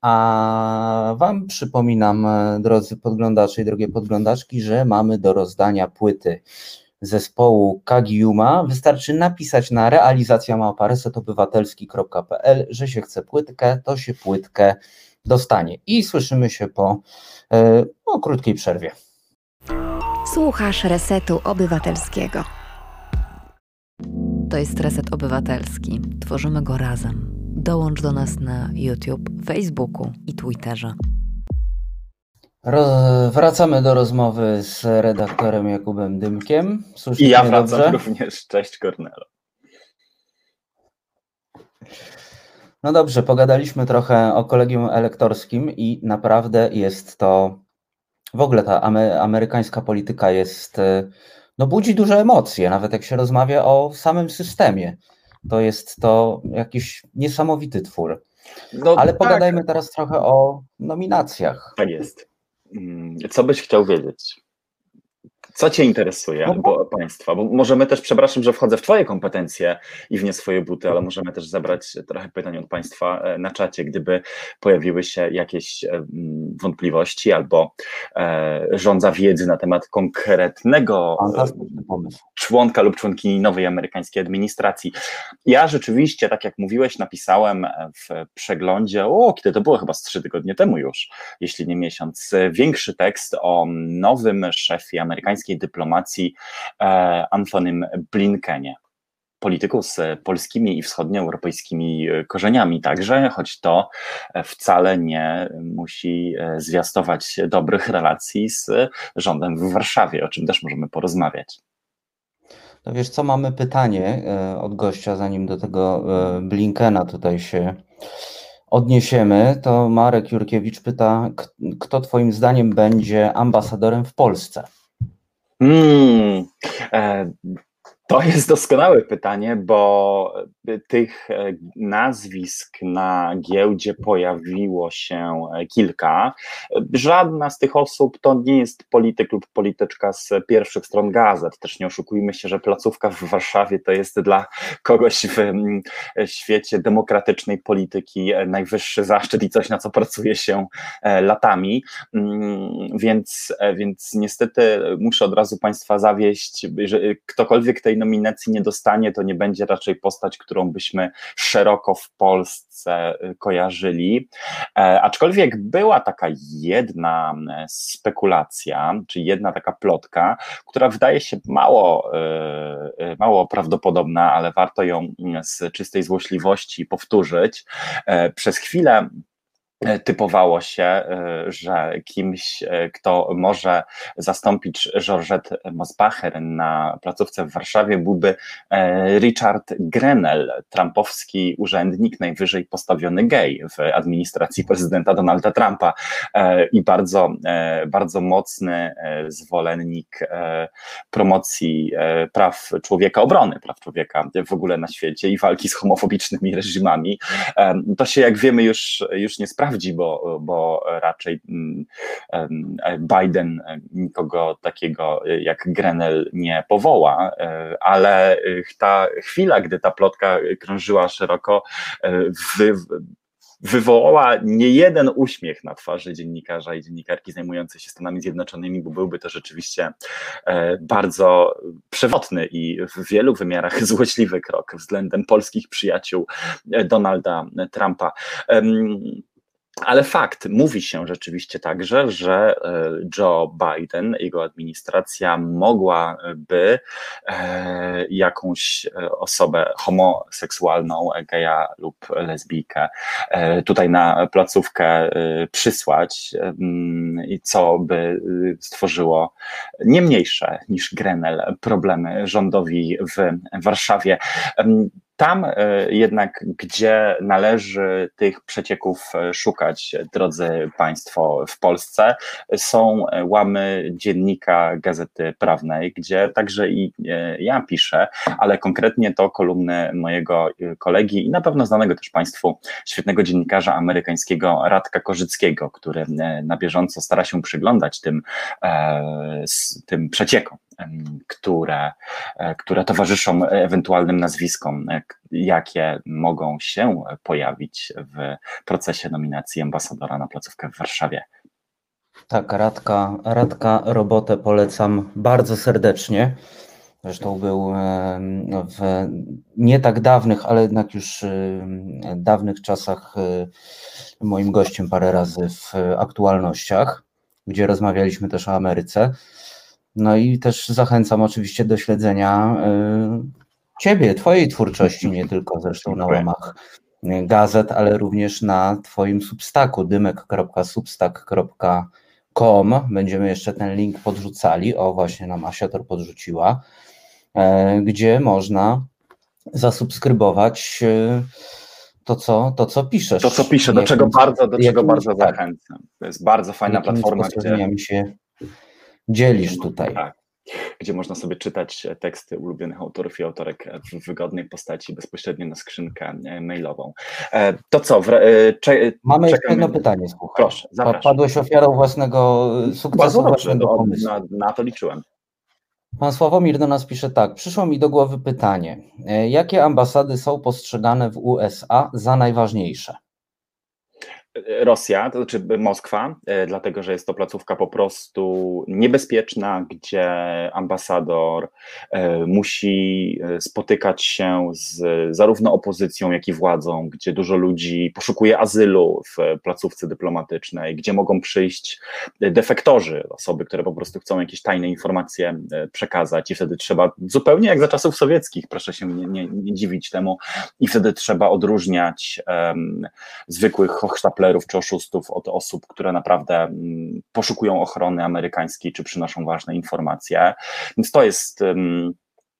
A Wam przypominam, drodzy podglądacze i drogie podglądaczki, że mamy do rozdania płyty zespołu Kagiuma, wystarczy napisać na realizacja małparesetobywatelski.pl, że się chce płytkę, to się płytkę dostanie. I słyszymy się po e, no, krótkiej przerwie. Słuchasz Resetu Obywatelskiego. To jest Reset Obywatelski. Tworzymy go razem. Dołącz do nas na YouTube, Facebooku i Twitterze. Wracamy do rozmowy z redaktorem Jakubem Dymkiem. I ja wracam dobrze? również. Cześć Kornelo. No dobrze, pogadaliśmy trochę o kolegium elektorskim i naprawdę jest to, w ogóle ta amerykańska polityka jest, no budzi duże emocje, nawet jak się rozmawia o samym systemie. To jest to jakiś niesamowity twór. No, Ale tak. pogadajmy teraz trochę o nominacjach. Tak jest. Mm, co byś chciał wiedzieć? Co Cię interesuje, No bo Państwa? Bo możemy też, przepraszam, że wchodzę w Twoje kompetencje i w nie swoje buty, ale możemy też zebrać trochę pytań od Państwa e, na czacie, gdyby pojawiły się jakieś e, wątpliwości albo e, żądza wiedzy na temat konkretnego e, członka lub członkini nowej amerykańskiej administracji. Ja rzeczywiście, tak jak mówiłeś, napisałem w przeglądzie, o, kiedy to było chyba z trzy tygodnie temu już, jeśli nie miesiąc, większy tekst o nowym szefie amerykańskiej dyplomacji e, Antonym Blinkenie polityku z polskimi i wschodnioeuropejskimi korzeniami także, choć to wcale nie musi e, zwiastować dobrych relacji z rządem w Warszawie, o czym też możemy porozmawiać. No wiesz co, mamy pytanie e, od gościa, zanim do tego e, Blinkena tutaj się odniesiemy, to Marek Jurkiewicz pyta, kto twoim zdaniem będzie ambasadorem w Polsce? Hmm, e, to jest doskonałe pytanie, bo tych e, nazwisk na giełdzie pojawiło się e, kilka. Żadna z tych osób to nie jest polityk lub polityczka z pierwszych stron gazet. Też nie oszukujmy się, że placówka w Warszawie to jest dla kogoś w świecie demokratycznej polityki e, najwyższy zaszczyt i coś, na co pracuje się latami. Mm, więc, więc niestety muszę od razu Państwa zawieść, że ktokolwiek tej nominacji nie dostanie, to nie będzie raczej postać, którą byśmy szeroko w Polsce y, kojarzyli. E, aczkolwiek była taka jedna e, spekulacja, czy jedna taka plotka, która wydaje się mało, e, mało prawdopodobna, ale warto ją z czystej złośliwości powtórzyć. Przez chwilę E, typowało się, e, że kimś, e, kto może zastąpić Georgette Mosbacher na placówce w Warszawie byłby Richard Grenell, trumpowski urzędnik, najwyżej postawiony gej w administracji prezydenta Donalda Trumpa i bardzo, bardzo mocny zwolennik promocji praw człowieka, obrony praw człowieka w ogóle na świecie i walki z homofobicznymi reżimami. To się, jak wiemy, już, już nie sprawdza sprawdzi, bo, bo raczej mm, Biden nikogo takiego jak Grenell nie powoła, e, ale ta chwila, gdy ta plotka krążyła szeroko, e, wy, wywołała nie jeden uśmiech na twarzy dziennikarza i dziennikarki zajmującej się Stanami Zjednoczonymi, bo byłby to rzeczywiście e, bardzo przewrotny i w wielu wymiarach złośliwy krok względem polskich przyjaciół Donalda Trumpa. Ale fakt, mówi się rzeczywiście także, że e, Joe Biden, jego administracja mogłaby e, jakąś e, osobę homoseksualną, geja lub lesbijkę tutaj na placówkę przysłać, co by stworzyło nie mniejsze niż Grenell problemy rządowi w Warszawie. Tam e, jednak, gdzie należy tych przecieków e, szukać, drodzy Państwo, w Polsce, są e, łamy dziennika Gazety Prawnej, gdzie także i ja piszę, ale konkretnie to kolumny mojego kolegi i na pewno znanego też Państwu świetnego dziennikarza amerykańskiego Radka Korzyckiego, który na bieżąco stara się przyglądać tym, tym przeciekom które, e, które towarzyszą ewentualnym nazwiskom, e, jakie mogą się pojawić w procesie nominacji ambasadora na placówkę w Warszawie. Tak, Radka, Radka robotę polecam bardzo serdecznie. Zresztą był w nie tak dawnych, ale jednak już dawnych czasach e, moim gościem parę razy w aktualnościach, gdzie rozmawialiśmy też o Ameryce. No i też zachęcam oczywiście do śledzenia y, Ciebie, Twojej twórczości, nie tylko zresztą na łamach y, gazet, ale również na Twoim substaku dymek.substack.com. Będziemy jeszcze ten link podrzucali. O, właśnie nam Asiator podrzuciła, y, gdzie można zasubskrybować to, co, to, co piszesz. To, co piszę, do czego bardzo, do czego bardzo tak. zachęcam. To jest bardzo fajna platforma, gdzie... się dzielisz tutaj. Tak, gdzie można sobie czytać teksty ulubionych autorów i autorek w wygodnej postaci bezpośrednio na skrzynkę e, mailową. E, to co? W, e, cze, Mamy jeszcze jedno pytanie, słuchaj. Proszę, zapraszam. Padłeś ofiarą własnego sukcesu, Bardzo własnego pomysłu. Na, na to liczyłem. Pan Sławomir do nas pisze tak. Przyszło mi do głowy pytanie. E, jakie ambasady są postrzegane w USA za najważniejsze? Rosja, to znaczy Moskwa, e, dlatego że jest to placówka po prostu niebezpieczna, gdzie ambasador e, musi e, spotykać się z zarówno opozycją, jak i władzą, gdzie dużo ludzi poszukuje azylu w placówce dyplomatycznej, gdzie mogą przyjść defektorzy, osoby, które po prostu chcą jakieś tajne informacje przekazać i wtedy trzeba, zupełnie jak za czasów sowieckich, proszę się nie, nie, nie dziwić temu, i wtedy trzeba odróżniać um, zwykłych hochsztaplerów czy oszustów od osób, które naprawdę mm, poszukują ochrony amerykańskiej czy przynoszą ważne informacje. Więc to jest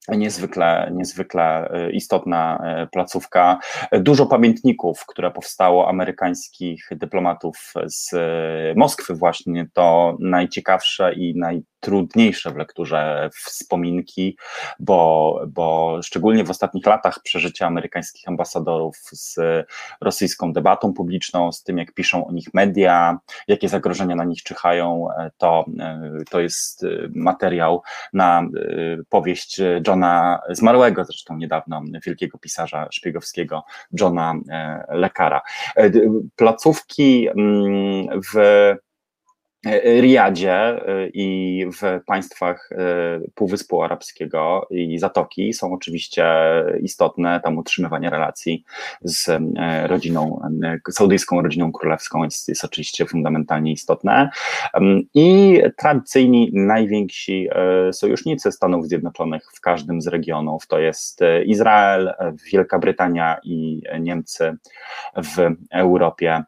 niezwykle, niezwykle e, istotna e, placówka. Dużo pamiętników, które powstało amerykańskich dyplomatów z Moskwy właśnie, to najciekawsze i naj trudniejsze w lekturze wspominki, bo, bo szczególnie w ostatnich latach przeżycia amerykańskich ambasadorów z rosyjską debatą publiczną, z tym jak piszą o nich media, jakie zagrożenia na nich czyhają, to, to jest materiał na powieść Johna zmarłego zresztą niedawno, wielkiego pisarza szpiegowskiego Johna Lekara. Placówki mm, w E, Riyadzie e, i w państwach e, Półwyspu Arabskiego i Zatoki są oczywiście istotne, tam utrzymywanie relacji z rodziną, saudyjską rodziną królewską jest, jest oczywiście fundamentalnie istotne. I tradycyjni najwięksi sojusznicy Stanów Zjednoczonych w każdym z regionów to jest Izrael, Wielka Brytania i Niemcy w Europie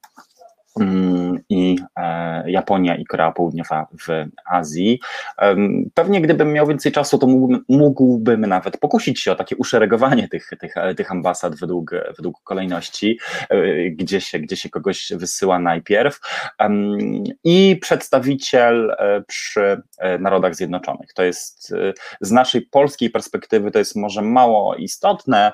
i e, Japonia i Korea Południowa w Azji. Pewnie gdybym miał więcej czasu, to mógłbym, nawet pokusić się o takie uszeregowanie tych, tych, tych ambasad według, według kolejności, e, gdzie się, gdzie się kogoś wysyła najpierw. I przedstawiciel e, przy Narodach Zjednoczonych. To jest z naszej polskiej perspektywy to jest może mało istotne,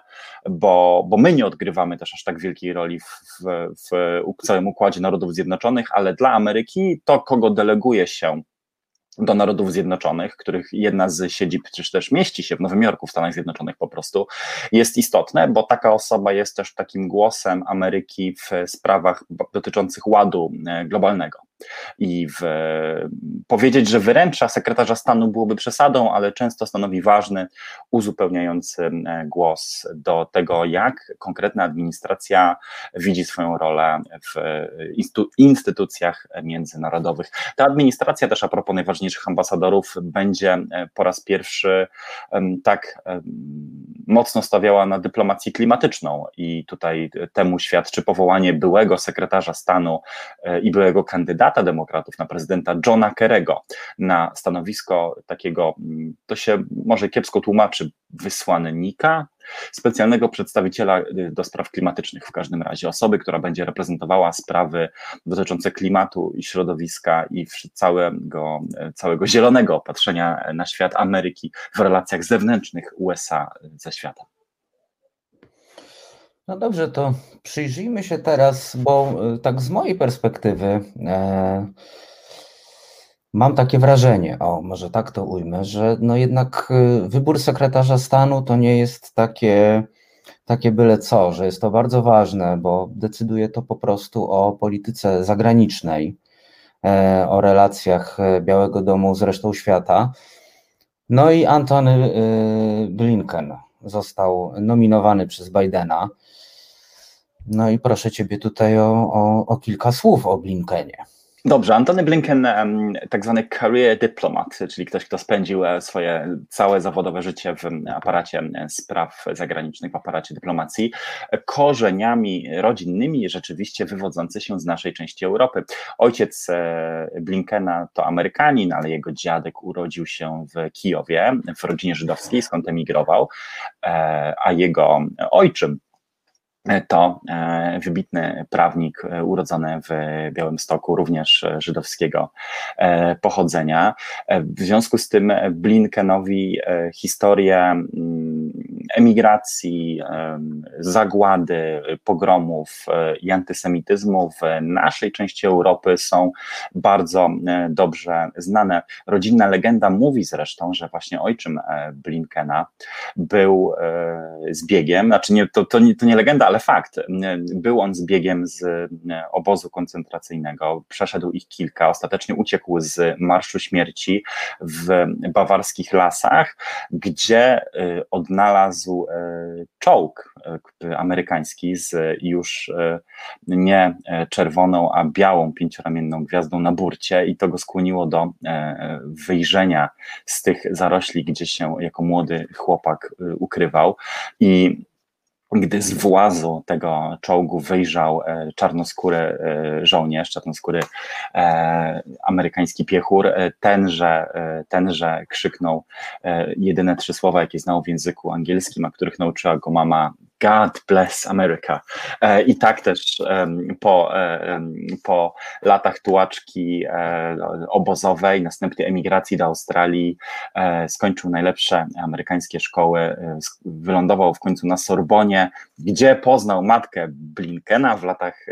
bo, bo my nie odgrywamy też aż tak wielkiej roli w, w, w całym układzie narodowym Narodów Zjednoczonych, ale dla Ameryki to, kogo deleguje się do Narodów Zjednoczonych, których jedna z siedzib czy też mieści się w Nowym Jorku w Stanach Zjednoczonych po prostu, jest istotne, bo taka osoba jest też takim głosem Ameryki w sprawach dotyczących ładu e, globalnego i w, powiedzieć, że wyręcza sekretarza stanu byłoby przesadą, ale często stanowi ważny, uzupełniający e, głos do tego, jak konkretna administracja widzi swoją rolę w instytucjach międzynarodowych. Ta administracja też a propos najważniejszych ambasadorów będzie e, po raz pierwszy tak mocno stawiała na dyplomację klimatyczną i tutaj temu świadczy powołanie byłego sekretarza stanu e, i byłego kandydata kandydata demokratów na prezydenta Johna Kerego na stanowisko takiego, mm, to się może kiepsko tłumaczy, wysłannika, specjalnego przedstawiciela y, do spraw klimatycznych w każdym razie, osoby, która będzie reprezentowała sprawy dotyczące klimatu i środowiska i całego, y, całego zielonego patrzenia na świat Ameryki w relacjach zewnętrznych USA ze światem. No dobrze, to przyjrzyjmy się teraz, bo e, tak z mojej perspektywy e, mam takie wrażenie, o może tak to ujmę, że no jednak e, wybór sekretarza stanu to nie jest takie, takie byle co, że jest to bardzo ważne, bo decyduje to po prostu o polityce zagranicznej, e, o relacjach e, Białego Domu z resztą świata. No i Antony e, Blinken został nominowany przez Bidena. No i proszę Ciebie tutaj o, o, o kilka słów o Blinkenie. Dobrze, Antony Blinken, tak zwany career diplomat, czyli ktoś, kto spędził e, swoje całe zawodowe życie w aparacie spraw zagranicznych, w aparacie dyplomacji, korzeniami rodzinnymi rzeczywiście wywodzący się z naszej części Europy. Ojciec e, Blinkena to Amerykanin, ale jego dziadek urodził się w Kijowie, w rodzinie żydowskiej, skąd emigrował, e, a jego ojczym to e, wybitny prawnik e, urodzony w Białymstoku, również żydowskiego e, pochodzenia. W związku z tym Blinkenowi historię mm, emigracji, zagłady, pogromów i antysemityzmu w naszej części Europy są bardzo dobrze znane. Rodzinna legenda mówi zresztą, że właśnie ojczym Blinkena był zbiegiem, znaczy nie, to, to, nie, to nie legenda, ale fakt, był on zbiegiem z obozu koncentracyjnego, przeszedł ich kilka, ostatecznie uciekł z Marszu Śmierci w bawarskich lasach, gdzie y, odnalazł y, czołg y, amerykański z już nie czerwoną, a białą pięcioramienną gwiazdą na burcie i to go skłoniło do wyjrzenia z tych zarośli, gdzie się jako młody chłopak ukrywał. I gdy z włazu tego czołgu wyjrzał e, czarnoskóry e, żołnierz, czarnoskóry e, amerykański piechur, tenże, tenże krzyknął jedyne trzy słowa, jakie znał w języku angielskim, a których nauczyła go mama God bless America. E, I tak też po, e, po latach tułaczki e, obozowej, następnej emigracji do Australii, skończył najlepsze amerykańskie szkoły, wylądował w końcu na Sorbonie, gdzie poznał matkę Blinkena w latach,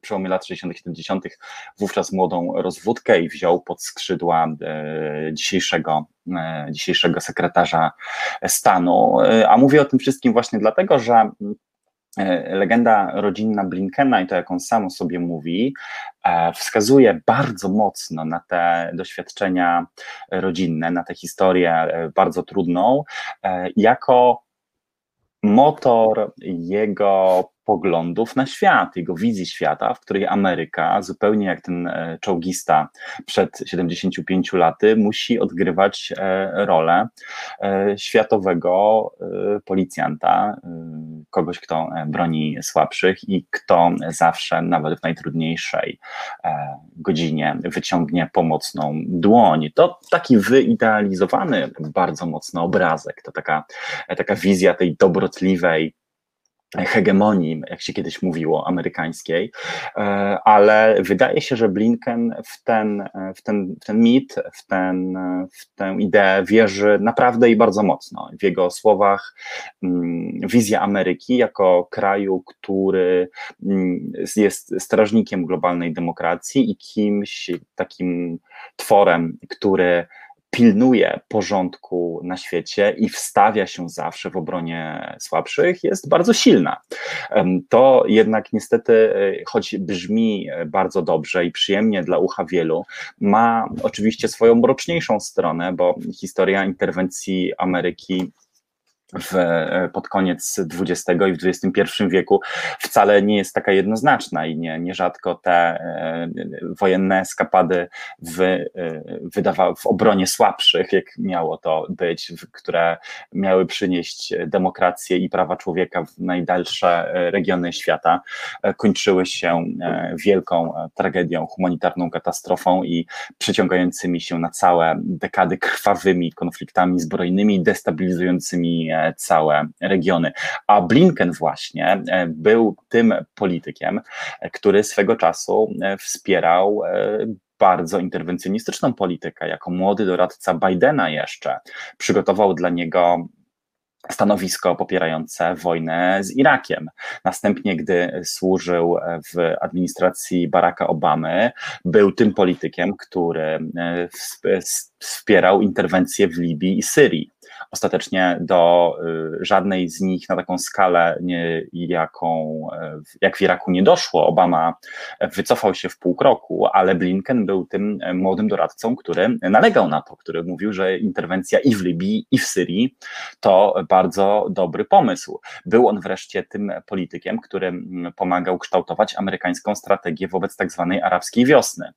przełomie lat 60 70 wówczas młodą rozwódkę i wziął pod skrzydła dzisiejszego dzisiejszego sekretarza stanu. E, a mówię o tym wszystkim właśnie dlatego, że e, legenda rodzinna Blinkena i to, jak on sam o sobie mówi, wskazuje bardzo mocno na te doświadczenia rodzinne, na tę historię bardzo trudną, jako motor jego poglądów na świat, jego wizji świata, w której Ameryka, zupełnie jak ten e, czołgista przed 75 laty, musi odgrywać e, rolę e, światowego policjanta, kogoś, kto broni słabszych i kto zawsze, nawet w najtrudniejszej godzinie, wyciągnie pomocną dłoń. To taki wyidealizowany bardzo mocno obrazek, to taka, taka wizja tej dobrotliwej, hegemonii, jak się kiedyś mówiło, amerykańskiej, e, ale wydaje się, że Blinken w ten, w ten, w ten mit, w, ten, w tę ideę wierzy naprawdę i bardzo mocno. W jego słowach mm, wizja Ameryki jako kraju, który mm, jest strażnikiem globalnej demokracji i kimś takim tworem, który pilnuje porządku na świecie i wstawia się zawsze w obronie słabszych, jest bardzo silna. To jednak niestety, e, choć brzmi e, bardzo dobrze i przyjemnie dla ucha wielu, ma oczywiście swoją mroczniejszą stronę, bo historia interwencji Ameryki w, e, pod koniec XX i w XXI wieku wcale nie jest taka jednoznaczna i nie, nierzadko te e, wojenne skapady w, e, wydawa, w obronie słabszych, jak miało to być, które miały przynieść demokrację i prawa człowieka w najdalsze regiony świata, kończyły się wielką tragedią, humanitarną katastrofą i przyciągającymi się na całe dekady krwawymi konfliktami zbrojnymi, destabilizującymi całe regiony. A Blinken właśnie e, był tym politykiem, e, który swego czasu e, wspierał bardzo interwencjonistyczną politykę. Jako młody doradca Bidena jeszcze przygotował dla niego stanowisko popierające wojnę z Irakiem. Następnie, gdy służył w administracji Baracka Obamy, był tym politykiem, który wspierał interwencję w Libii i Syrii. Ostatecznie do y, żadnej z nich na taką skalę, nie, jaką, y, jak w Iraku nie doszło. Obama wycofał się w pół kroku, ale Blinken był tym młodym doradcą, który nalegał na to, który mówił, że interwencja i w Libii, i w Syrii to bardzo dobry pomysł. Był on wreszcie tym politykiem, który pomagał kształtować amerykańską strategię wobec tak zwanej arabskiej wiosny,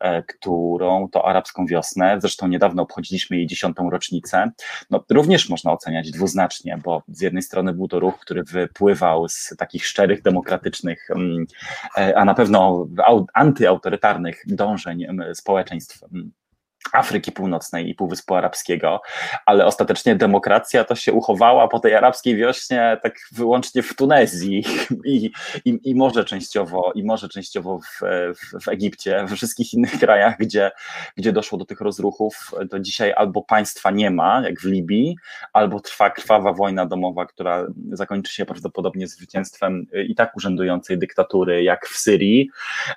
e, którą to arabską wiosnę, zresztą niedawno obchodziliśmy jej dziesiątą rocznicę, no, również można oceniać dwuznacznie, bo z jednej strony był to ruch, który wypływał z takich szczerych, demokratycznych, mm, e, a na pewno antyautorytarnych dążeń mm, społeczeństw mm, Afryki Północnej i Półwyspu Arabskiego, ale ostatecznie demokracja to się uchowała po tej arabskiej wiośnie tak wyłącznie w Tunezji i, i, i może częściowo, i może częściowo w, w, w Egipcie, we wszystkich innych krajach, gdzie, gdzie doszło do tych rozruchów, to dzisiaj albo państwa nie ma, jak w Libii, albo trwa krwawa wojna domowa, która zakończy się prawdopodobnie zwycięstwem i tak urzędującej dyktatury, jak w Syrii,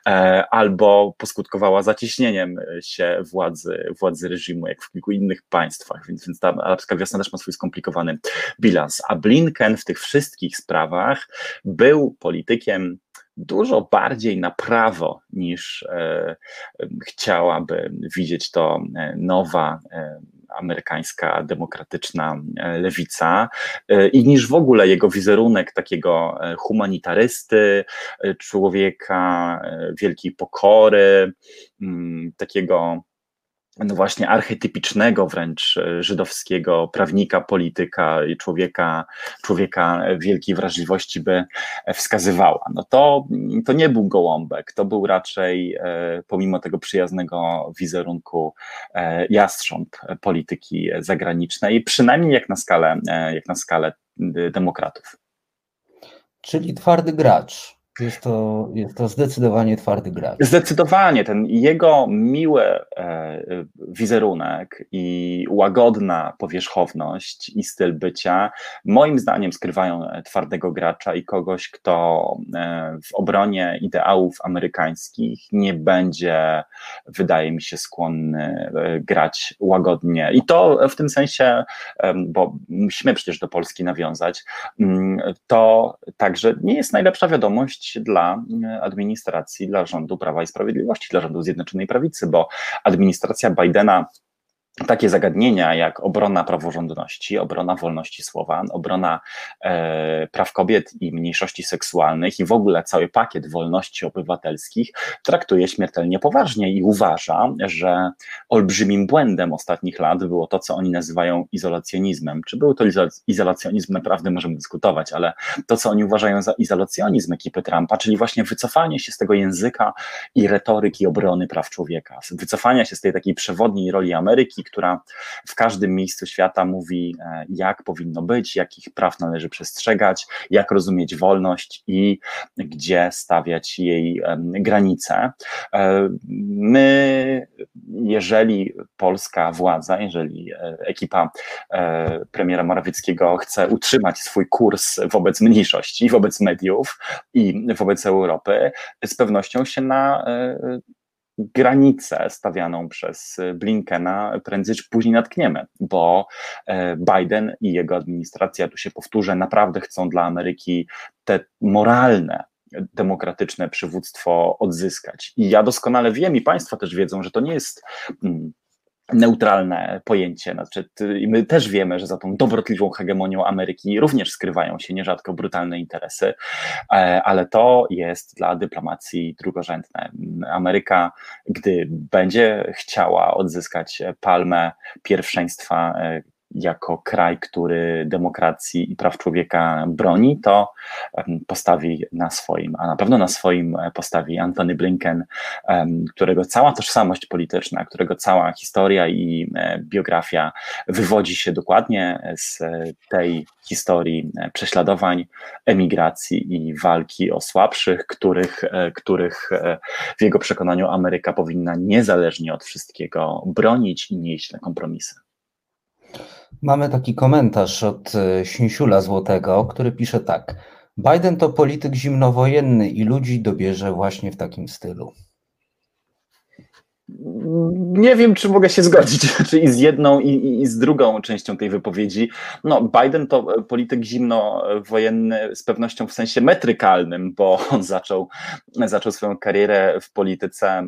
e, albo poskutkowała zacieśnieniem się władzy władzy reżimu, jak w kilku innych państwach, więc, więc ta arabska wiosna też ma swój skomplikowany bilans. A Blinken w tych wszystkich sprawach był politykiem dużo bardziej na prawo niż e, chciałaby widzieć to e, nowa e, amerykańska demokratyczna e, lewica e, i niż w ogóle jego wizerunek takiego humanitarysty, człowieka wielkiej pokory, mm, takiego no właśnie archetypicznego wręcz e, żydowskiego prawnika, polityka i człowieka, człowieka wielkiej wrażliwości by wskazywała. No to, to nie był gołąbek, to był raczej e, pomimo tego przyjaznego wizerunku e, jastrząb polityki zagranicznej, przynajmniej jak na skalę, jak na skalę demokratów. Czyli twardy gracz. Jest to, jest to zdecydowanie twardy gracz. Zdecydowanie ten jego miły e, wizerunek i łagodna powierzchowność i styl bycia, moim zdaniem skrywają twardego gracza i kogoś, kto e, w obronie ideałów amerykańskich nie będzie, wydaje mi się, skłonny e, grać łagodnie. I to w tym sensie, bo musimy przecież do Polski nawiązać, mm, to także nie jest najlepsza wiadomość dla e, administracji, dla rządu Prawa i Sprawiedliwości, dla rządu Zjednoczonej Prawicy, bo administracja Bidena takie zagadnienia jak obrona praworządności, obrona wolności słowa, obrona e, praw kobiet i mniejszości seksualnych i w ogóle cały pakiet wolności obywatelskich traktuje śmiertelnie poważnie i uważa, że olbrzymim błędem ostatnich lat było to, co oni nazywają izolacjonizmem. Czy był to izolacjonizm naprawdę możemy dyskutować, ale to, co oni uważają za izolacjonizm ekipy Trumpa, czyli właśnie wycofanie się z tego języka i retoryki obrony praw człowieka, wycofania się z tej takiej przewodniej roli Ameryki, która w każdym miejscu świata mówi, e, jak powinno być, jakich praw należy przestrzegać, jak rozumieć wolność i gdzie stawiać jej granice. E, my, jeżeli polska władza, jeżeli e, ekipa premiera Morawieckiego chce utrzymać swój kurs wobec mniejszości, wobec mediów i wobec Europy, z pewnością się na granicę stawianą przez Blinkena prędzej czy później natkniemy, bo e, Biden i jego administracja, tu się powtórzę, naprawdę chcą dla Ameryki te moralne demokratyczne przywództwo odzyskać. I ja doskonale wiem, i Państwo też wiedzą, że to nie jest mm, neutralne pojęcie. Znaczy, my też wiemy, że za tą dobrotliwą hegemonią Ameryki również skrywają się nierzadko brutalne interesy, e, ale to jest dla dyplomacji drugorzędne. Ameryka, gdy będzie chciała odzyskać palmę pierwszeństwa e, jako kraj, który demokracji i praw człowieka broni, to postawi na swoim, a na pewno na swoim e, postawi Antony Blinken, którego cała tożsamość polityczna, którego cała historia i e, biografia wywodzi się dokładnie z tej historii e, prześladowań, emigracji i walki o słabszych, których, których w jego przekonaniu Ameryka powinna niezależnie od wszystkiego bronić i nieść na kompromisy. Mamy taki komentarz od e, Sinsiula Złotego, który pisze tak. Biden to polityk zimnowojenny i ludzi dobierze właśnie w takim stylu. Nie wiem, czy mogę się zgodzić, czy i z jedną, i, i, z drugą częścią tej wypowiedzi. No, Biden to polityk zimnowojenny z pewnością w sensie metrykalnym, bo on zaczął, zaczął swoją karierę w polityce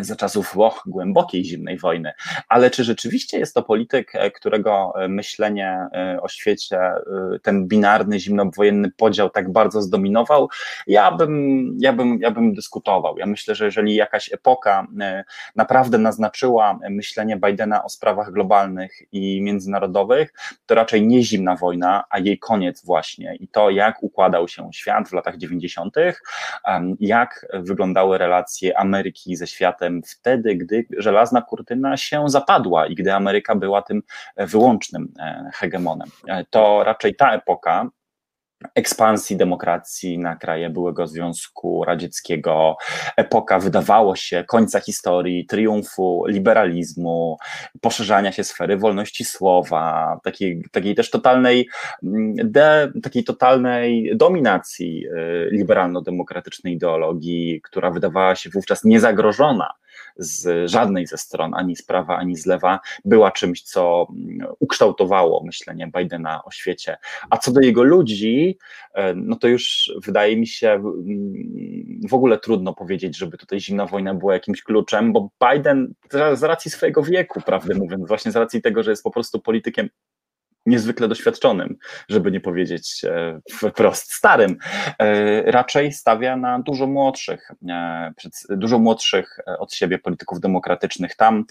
za czasów oh, głębokiej zimnej wojny. Ale czy rzeczywiście jest to polityk, e, którego e, myślenie e, o świecie, ten binarny, zimnowojenny podział tak bardzo zdominował? Ja bym, ja bym, ja bym dyskutował. Ja myślę, że jeżeli jakaś epoka naprawdę naznaczyła myślenie Bidena o sprawach globalnych i międzynarodowych, to raczej nie zimna wojna, a jej koniec właśnie. I to, jak układał się świat w latach 90., jak wyglądały relacje Ameryki ze światem, światem wtedy, gdy żelazna kurtyna się zapadła i gdy Ameryka była tym wyłącznym hegemonem. To raczej ta epoka, ekspansji demokracji na kraje byłego Związku Radzieckiego, epoka wydawało się końca historii, triumfu liberalizmu, poszerzania się sfery wolności słowa, takiej, takiej też totalnej, mm, de, takiej totalnej dominacji y, liberalno-demokratycznej ideologii, która wydawała się wówczas niezagrożona z żadnej ze stron, ani z prawa, ani z lewa, była czymś, co mm, ukształtowało myślenie Bidena o świecie. A co do jego ludzi, e, no to już wydaje mi się mm, w ogóle trudno powiedzieć, żeby tutaj zimna wojna była jakimś kluczem, bo Biden z racji swojego wieku, prawdę mówiąc, właśnie z racji tego, że jest po prostu politykiem niezwykle doświadczonym, żeby nie powiedzieć e, wprost starym, e, raczej stawia na dużo młodszych, e, dużo młodszych od siebie polityków demokratycznych. Tam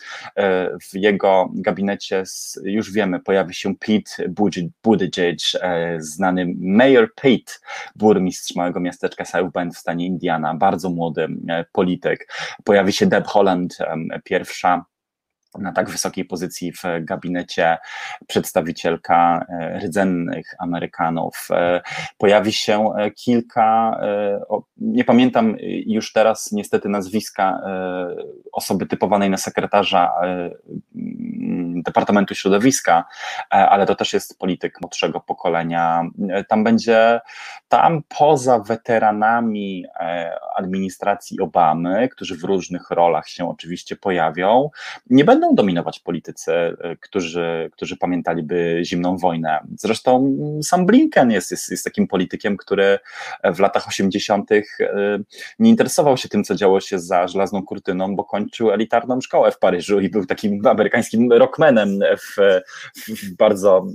w jego gabinecie już wiemy, pojawi się Pete Buttigieg, znany Mayor Pete, burmistrz małego miasteczka South Bend w stanie Indiana, bardzo młody polityk. Pojawi się Deb Holland, pierwsza na tak wysokiej pozycji w gabinecie przedstawicielka e, rdzennych Amerykanów. E, pojawi się e, kilka, nie pamiętam już teraz niestety nazwiska osoby typowanej na sekretarza Departamentu Środowiska, ale to też jest polityk młodszego pokolenia. Tam będzie, tam poza weteranami administracji Obamy, którzy w różnych rolach się oczywiście pojawią, nie będą będą dominować politycy, e, którzy, którzy pamiętaliby zimną wojnę. Zresztą sam Blinken jest, jest, jest takim politykiem, który w latach 80. E, nie interesował się tym, co działo się za żelazną kurtyną, bo kończył elitarną szkołę w Paryżu i był takim amerykańskim rockmanem w, w bardzo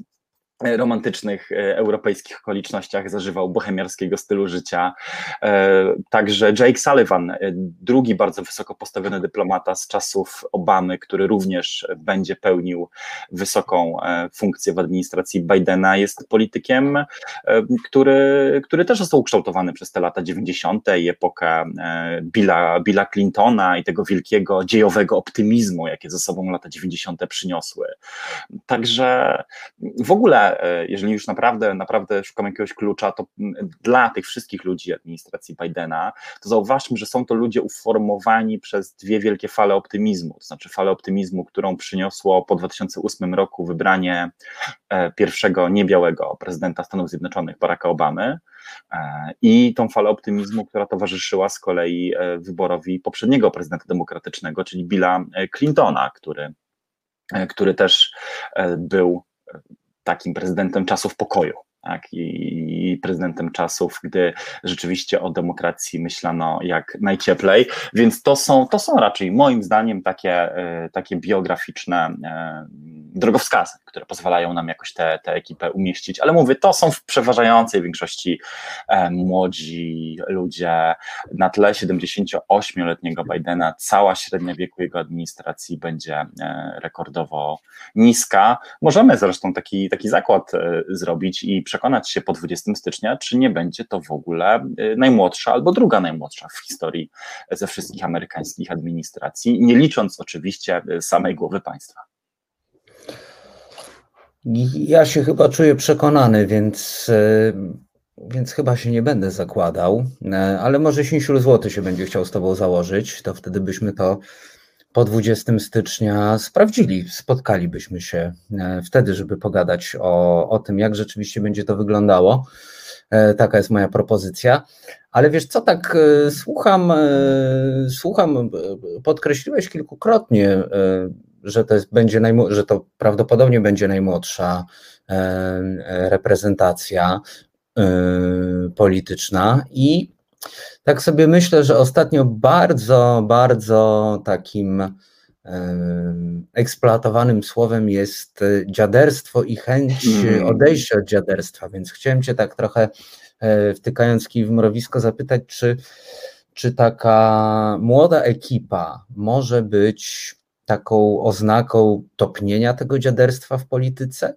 romantycznych e, europejskich okolicznościach zażywał bohemiarskiego stylu życia. E, także Jake Sullivan, e, drugi bardzo wysoko postawiony dyplomata z czasów Obamy, który również będzie pełnił wysoką funkcję w administracji Bidena, jest politykiem, który, który też został ukształtowany przez te lata 90. i epokę Billa, Billa Clintona i tego wielkiego dziejowego optymizmu, jakie ze sobą lata 90. przyniosły. Także w ogóle E, jeżeli już naprawdę, naprawdę szukamy jakiegoś klucza, to dla tych wszystkich ludzi administracji Bidena, to zauważmy, że są to ludzie uformowani przez dwie wielkie fale optymizmu, to znaczy falę optymizmu, którą przyniosło po 2008 roku wybranie e, pierwszego niebiałego prezydenta Stanów Zjednoczonych, Baracka Obamy, e, i tą falę optymizmu, która towarzyszyła z kolei wyborowi poprzedniego prezydenta demokratycznego, czyli Billa Clintona, który, który też był takim prezydentem czasów pokoju. Tak, i prezydentem czasów, gdy rzeczywiście o demokracji myślano jak najcieplej. Więc to są, to są raczej moim zdaniem takie, e, takie biograficzne e, drogowskazy, które pozwalają nam jakoś tę ekipę umieścić. Ale mówię, to są w przeważającej większości e, młodzi ludzie. Na tle 78-letniego Bidena cała średnia wieku jego administracji będzie rekordowo niska. Możemy zresztą taki, taki zakład zrobić i przekonać się po 20 stycznia, czy nie będzie to w ogóle najmłodsza albo druga najmłodsza w historii ze wszystkich amerykańskich administracji, nie licząc oczywiście samej głowy państwa. Ja się chyba czuję przekonany, więc, e, więc chyba się nie będę zakładał, ale może Sinsiul Złoty się będzie chciał z Tobą założyć, to wtedy byśmy to po 20 stycznia sprawdzili, spotkalibyśmy się e, wtedy, żeby pogadać o, o tym, jak rzeczywiście będzie to wyglądało. Taka jest moja propozycja. Ale wiesz co, tak słucham, słucham, podkreśliłeś kilkukrotnie że to jest, będzie że to prawdopodobnie będzie najmłodsza e, e, reprezentacja e, polityczna i tak sobie myślę, że ostatnio bardzo, bardzo takim eksploatowanym słowem jest dziaderstwo i chęć mm. odejścia od dziaderstwa, więc chciałem Cię tak trochę wtykając kij w mrowisko zapytać, czy, czy taka młoda ekipa może być taką oznaką topnienia tego dziaderstwa w polityce?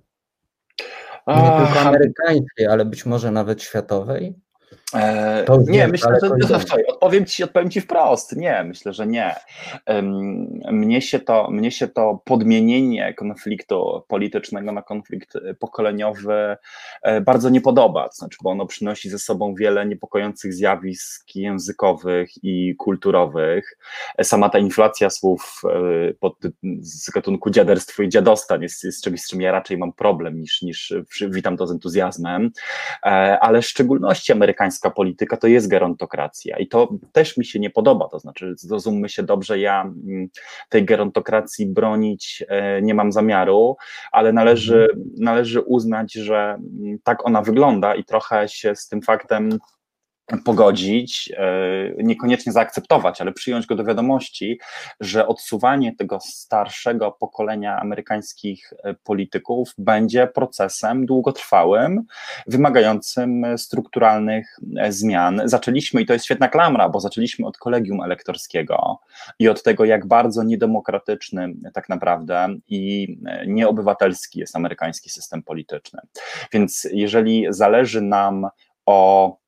Nie tylko amerykańskiej, ale być może nawet światowej? E, nie, myślę, że no, odpowiem ci, odpowiem ci wprost. Nie, myślę, że nie. Mnie się, to, mnie się to podmienienie konfliktu politycznego na konflikt pokoleniowy e, bardzo nie podoba. To znaczy, bo ono przynosi ze sobą wiele niepokojących zjawisk językowych i kulturowych. E, sama ta inflacja słów pod, z gatunku dziaderstwo i dziadostan jest, jest czymś, z czym ja raczej mam problem niż, niż witam to z entuzjazmem, ale w szczególności amerykańskie amerykańska polityka to jest gerontokracja i to też mi się nie podoba, to znaczy zrozummy się dobrze, ja mm, tej gerontokracji bronić e, nie mam zamiaru, ale należy, mhm. należy uznać, że mm, tak ona wygląda i trochę się z tym faktem pogodzić, e, niekoniecznie zaakceptować, ale przyjąć go do wiadomości, że odsuwanie tego starszego pokolenia amerykańskich e, polityków będzie procesem długotrwałym, wymagającym strukturalnych e, zmian. Zaczęliśmy, i to jest świetna klamra, bo zaczęliśmy od kolegium elektorskiego i od tego, jak bardzo niedemokratyczny tak naprawdę i nieobywatelski jest amerykański system polityczny. Więc jeżeli zależy nam o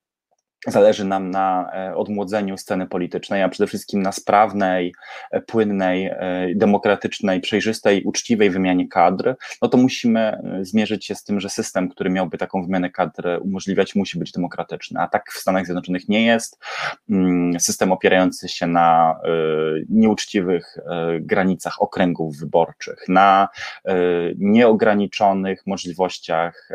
Zależy nam na e, odmłodzeniu sceny politycznej, a przede wszystkim na sprawnej, e, płynnej, e, demokratycznej, przejrzystej, uczciwej wymianie kadr, no to musimy zmierzyć się z tym, że system, który miałby taką wymianę kadr umożliwiać, musi być demokratyczny. A tak w Stanach Zjednoczonych nie jest. Mm, system opierający się na nieuczciwych granicach okręgów wyborczych, na nieograniczonych możliwościach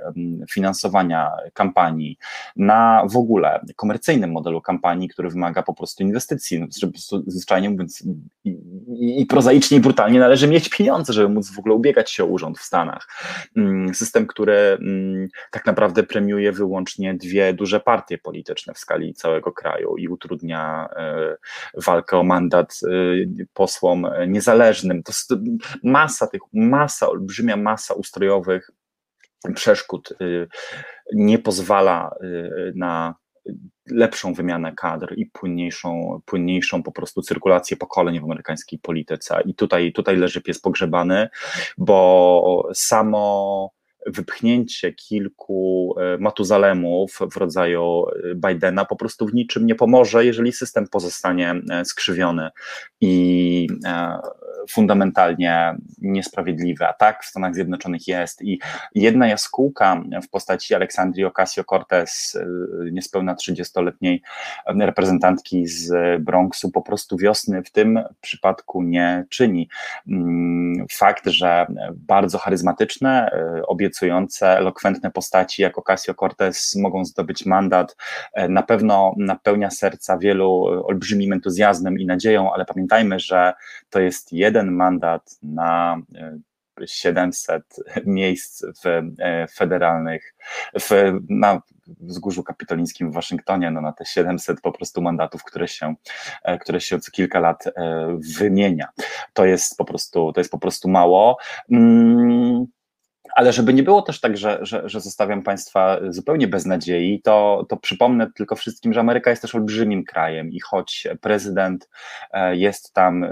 finansowania kampanii, na w ogóle komercyjnym modelu kampanii, który wymaga po prostu inwestycji. No, żeby zwyczajnie mówiąc i, i, i prozaicznie i brutalnie należy mieć pieniądze, żeby móc w ogóle ubiegać się o urząd w Stanach. Mm, system, który mm, tak naprawdę premiuje wyłącznie dwie duże partie polityczne w skali całego kraju i utrudnia e, walkę o mandat e, posłom niezależnym. To jest masa tych, masa, olbrzymia masa ustrojowych przeszkód e, nie pozwala na lepszą wymianę kadr i płynniejszą, płynniejszą po prostu cyrkulację pokoleń w amerykańskiej polityce. I tutaj, tutaj leży pies pogrzebany, bo samo wypchnięcie kilku e, Matuzalemów w rodzaju e, Bidena po prostu w niczym nie pomoże, jeżeli system pozostanie e, skrzywiony i fundamentalnie niesprawiedliwy. A tak w Stanach Zjednoczonych jest. I jedna jaskółka w postaci Aleksandrii Ocasio-Cortez, niespełna 30-letniej reprezentantki z Bronxu, po prostu wiosny w tym przypadku nie czyni. Mm, fakt, że bardzo charyzmatyczne, obiecujące obiecujące, elokwentne postaci jak Ocasio-Cortez mogą zdobyć mandat, e, na pewno napełnia serca wielu olbrzymim entuzjazmem i nadzieją, ale pamiętajmy, że to jest jeden mandat na 700 e, miejsc w e, federalnych, w, na wzgórzu kapitolińskim w Waszyngtonie, no na te 700 po prostu mandatów, które się, które się co kilka lat wymienia. To jest po prostu, to jest po prostu mało. Ale żeby nie było też tak, że, że, że zostawiam Państwa zupełnie bez nadziei, to, to przypomnę tylko wszystkim, że Ameryka jest też olbrzymim krajem i choć prezydent e, jest tam e,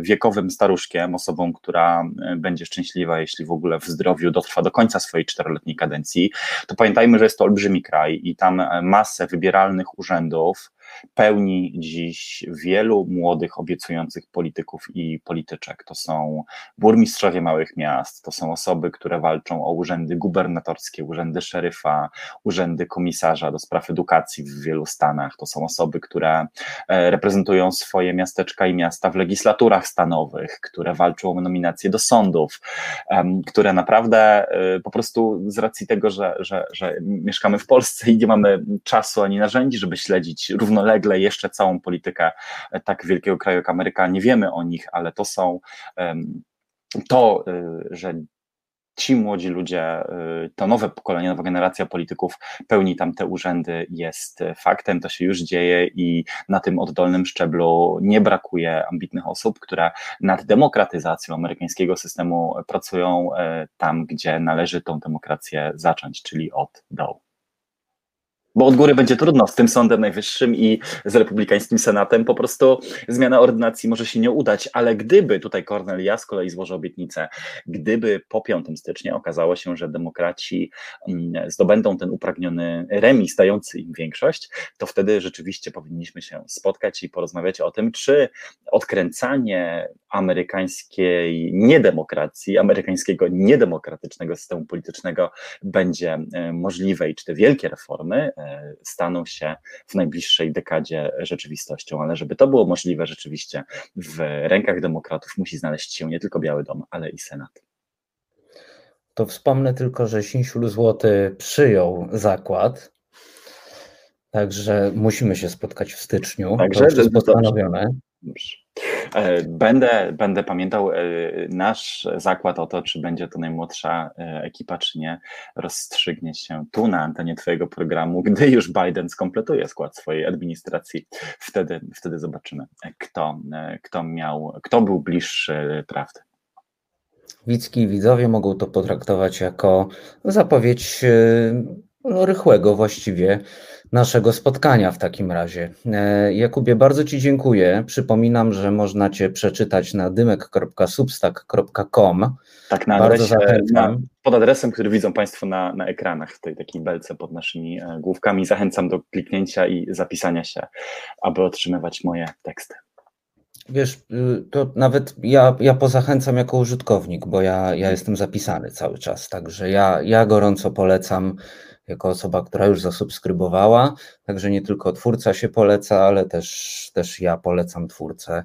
wiekowym staruszkiem, osobą, która e, będzie szczęśliwa, jeśli w ogóle w zdrowiu dotrwa do końca swojej czteroletniej kadencji, to pamiętajmy, że jest to olbrzymi kraj i tam masę wybieralnych urzędów, pełni dziś wielu młodych, obiecujących polityków i polityczek. To są burmistrzowie małych miast, to są osoby, które walczą o urzędy gubernatorskie, urzędy szeryfa, urzędy komisarza do spraw edukacji w wielu stanach. To są osoby, które e, reprezentują swoje miasteczka i miasta w legislaturach stanowych, które walczą o nominacje do sądów, które naprawdę e, po prostu z racji tego, że, że, że mieszkamy w Polsce i nie mamy czasu ani narzędzi, żeby śledzić równo równolegle jeszcze całą politykę e, tak wielkiego kraju jak Ameryka. Nie wiemy o nich, ale to są to, y, że ci młodzi ludzie, y, to nowe pokolenie, nowa generacja polityków pełni tam te urzędy, jest faktem, to się już dzieje i na tym oddolnym szczeblu nie brakuje ambitnych osób, które nad demokratyzacją amerykańskiego systemu pracują e, tam, gdzie należy tą demokrację zacząć, czyli od dołu. Bo od góry będzie trudno z tym Sądem Najwyższym i z Republikańskim Senatem. Po prostu zmiana ordynacji może się nie udać, ale gdyby tutaj Cornelia z kolei złożył obietnicę, gdyby po 5 stycznia okazało się, że demokraci mm, zdobędą ten upragniony remis, dający im większość, to wtedy rzeczywiście powinniśmy się spotkać i porozmawiać o tym, czy odkręcanie amerykańskiej niedemokracji, amerykańskiego niedemokratycznego systemu politycznego będzie e, możliwe i czy te wielkie reformy staną się w najbliższej dekadzie rzeczywistością. Ale żeby to było możliwe rzeczywiście w rękach demokratów, musi znaleźć się nie tylko Biały Dom, ale i Senat. To wspomnę tylko, że Sinsiul Złoty przyjął zakład, także musimy się spotkać w styczniu. Także to jest postanowione. Dobrze. E, będę, będę pamiętał e, nasz zakład o to, czy będzie to najmłodsza e, ekipa, czy nie, rozstrzygnie się tu na antenie Twojego programu, gdy już Biden skompletuje skład swojej administracji. Wtedy, wtedy zobaczymy, kto, kto miał, kto był bliższy prawdy. Widzki widzowie mogą to potraktować jako zapowiedź rychłego właściwie naszego spotkania w takim razie. E, Jakubie, bardzo Ci dziękuję. Przypominam, że można Cię przeczytać na dymek.substack.com. Tak, na bardzo adresie, zachęcam. Na, pod adresem, który widzą Państwo na, na ekranach, w tej takiej belce pod naszymi e, główkami. Zachęcam do kliknięcia i zapisania się, aby otrzymywać moje teksty. Wiesz, y, to nawet ja, ja pozachęcam jako użytkownik, bo ja, ja jestem zapisany cały czas, także ja, ja gorąco polecam jako osoba, która już zasubskrybowała. Także nie tylko twórca się poleca, ale też, też ja polecam twórcę.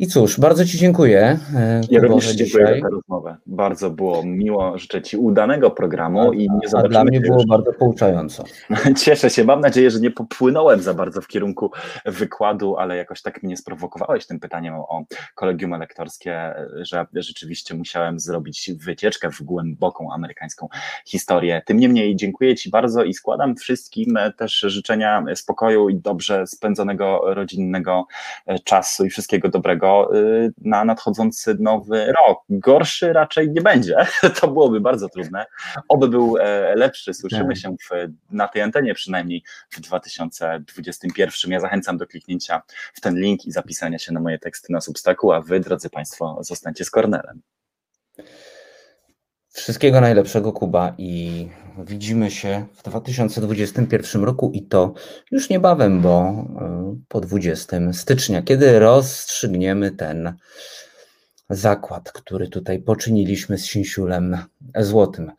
I cóż, bardzo Ci dziękuję. E, ja również dziękuję za tę rozmowę. Bardzo było miło. Życzę Ci udanego programu a, i nie zobaczymy. A dla mnie było już. bardzo pouczająco. Cieszę się. Mam nadzieję, że nie popłynąłem za bardzo w kierunku wykładu, ale jakoś tak mnie sprowokowałeś tym pytaniem o kolegium elektorskie, że rzeczywiście musiałem zrobić wycieczkę w głęboką amerykańską historię. Tym niemniej dziękuję Ci bardzo i składam wszystkim też życzenia spokoju i dobrze spędzonego rodzinnego czasu i wszystkiego dobrego Y, na nadchodzący nowy rok. Gorszy raczej nie będzie, to byłoby bardzo trudne. Oby był e, lepszy, słyszymy tak. się w, na tej antenie przynajmniej w 2021. Ja zachęcam do kliknięcia w ten link i zapisania się na moje teksty na Substacku, a wy, drodzy Państwo, zostańcie z Kornelem. Wszystkiego najlepszego, Kuba, i widzimy się w 2021 roku i to już niebawem, bo e, po 20 stycznia, kiedy rozstrzygniemy ten zakład, który tutaj poczyniliśmy z Sinsiulem Złotym.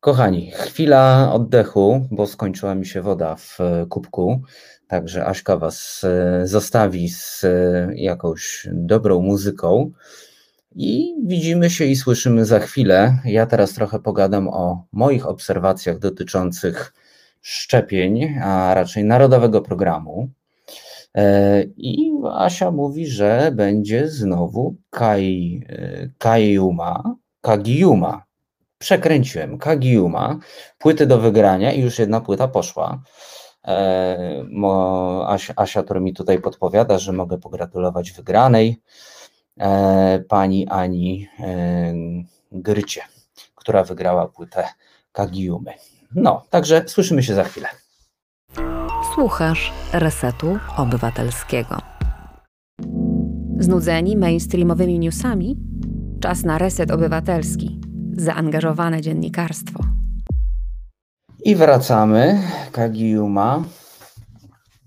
Kochani, chwila oddechu, bo skończyła mi się woda w kubku, także Aśka Was e, zostawi z e, jakąś dobrą muzyką. I widzimy się i słyszymy za chwilę. Ja teraz trochę pogadam o moich obserwacjach dotyczących szczepień, a raczej narodowego programu. E, I Asia mówi, że będzie znowu Kai, e, Kagiuma, Kagiuma. Przekręciłem, Kagiuma, płyty do wygrania i już jedna płyta poszła. E, Asia, Asia, która mi tutaj podpowiada, że mogę pogratulować wygranej. E, pani Ani e, Grycie, która wygrała płytę Kagiumy. No, także słyszymy się za chwilę. Słuchasz Resetu Obywatelskiego. Znudzeni mainstreamowymi newsami? Czas na Reset Obywatelski. Zaangażowane dziennikarstwo. I wracamy. Kagiuma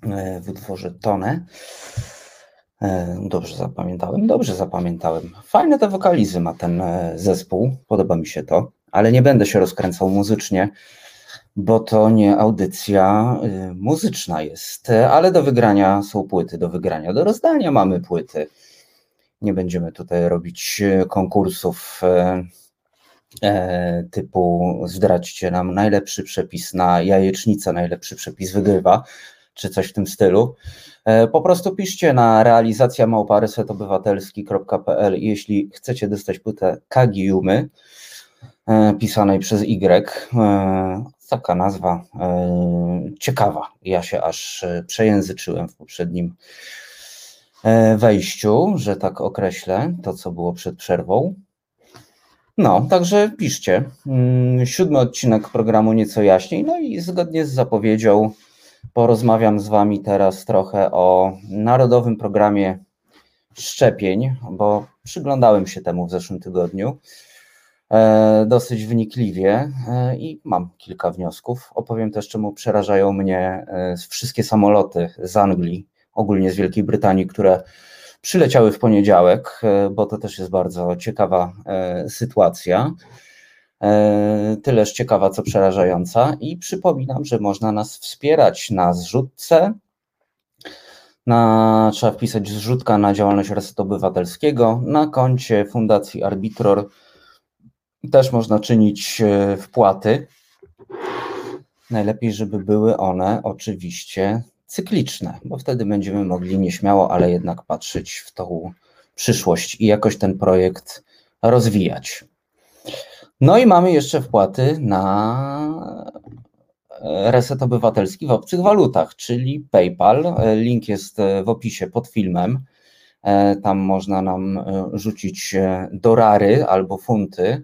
e, w utworze Tonę. E, dobrze zapamiętałem, dobrze zapamiętałem. Fajne te wokalizy ma ten e, zespół, podoba mi się to, ale nie będę się rozkręcał muzycznie, bo to nie audycja e, muzyczna jest, ale do wygrania są płyty, do wygrania, do rozdania mamy płyty. Nie będziemy tutaj robić konkursów typu zdradźcie nam najlepszy przepis na jajecznicę, najlepszy przepis wygrywa, czy coś w tym stylu. E, po prostu piszcie na realizacja małparesetobywatelski.pl jeśli chcecie dostać płytę Kagiumy e, pisanej przez Y. E, taka nazwa ciekawa. Ja się aż przejęzyczyłem w poprzednim wejściu, że tak określę to, co było przed przerwą. No, także piszcie. Mm, Siódmy odcinek programu Nieco Jaśniej. No i zgodnie z zapowiedzią porozmawiam z Wami teraz trochę o Narodowym Programie Szczepień, bo przyglądałem się temu w zeszłym tygodniu e, dosyć wnikliwie e, i mam kilka wniosków. Opowiem też, czemu przerażają mnie e, wszystkie samoloty z Anglii, ogólnie z Wielkiej Brytanii, które przyleciały w poniedziałek, bo to też jest bardzo ciekawa sytuacja. E, tyleż ciekawa, co przerażająca. I przypominam, że można nas wspierać na zrzutce. Na, trzeba wpisać zrzutka na działalność Resetu Obywatelskiego. Na koncie Fundacji Arbitror też można czynić wpłaty. Najlepiej, żeby były one oczywiście cykliczne, bo wtedy będziemy mogli nieśmiało, ale jednak patrzeć w tą przyszłość i jakoś ten projekt rozwijać. No i mamy jeszcze wpłaty na reset obywatelski w obcych walutach, czyli PayPal. Link jest w opisie pod filmem. Tam można nam rzucić dorary albo funty.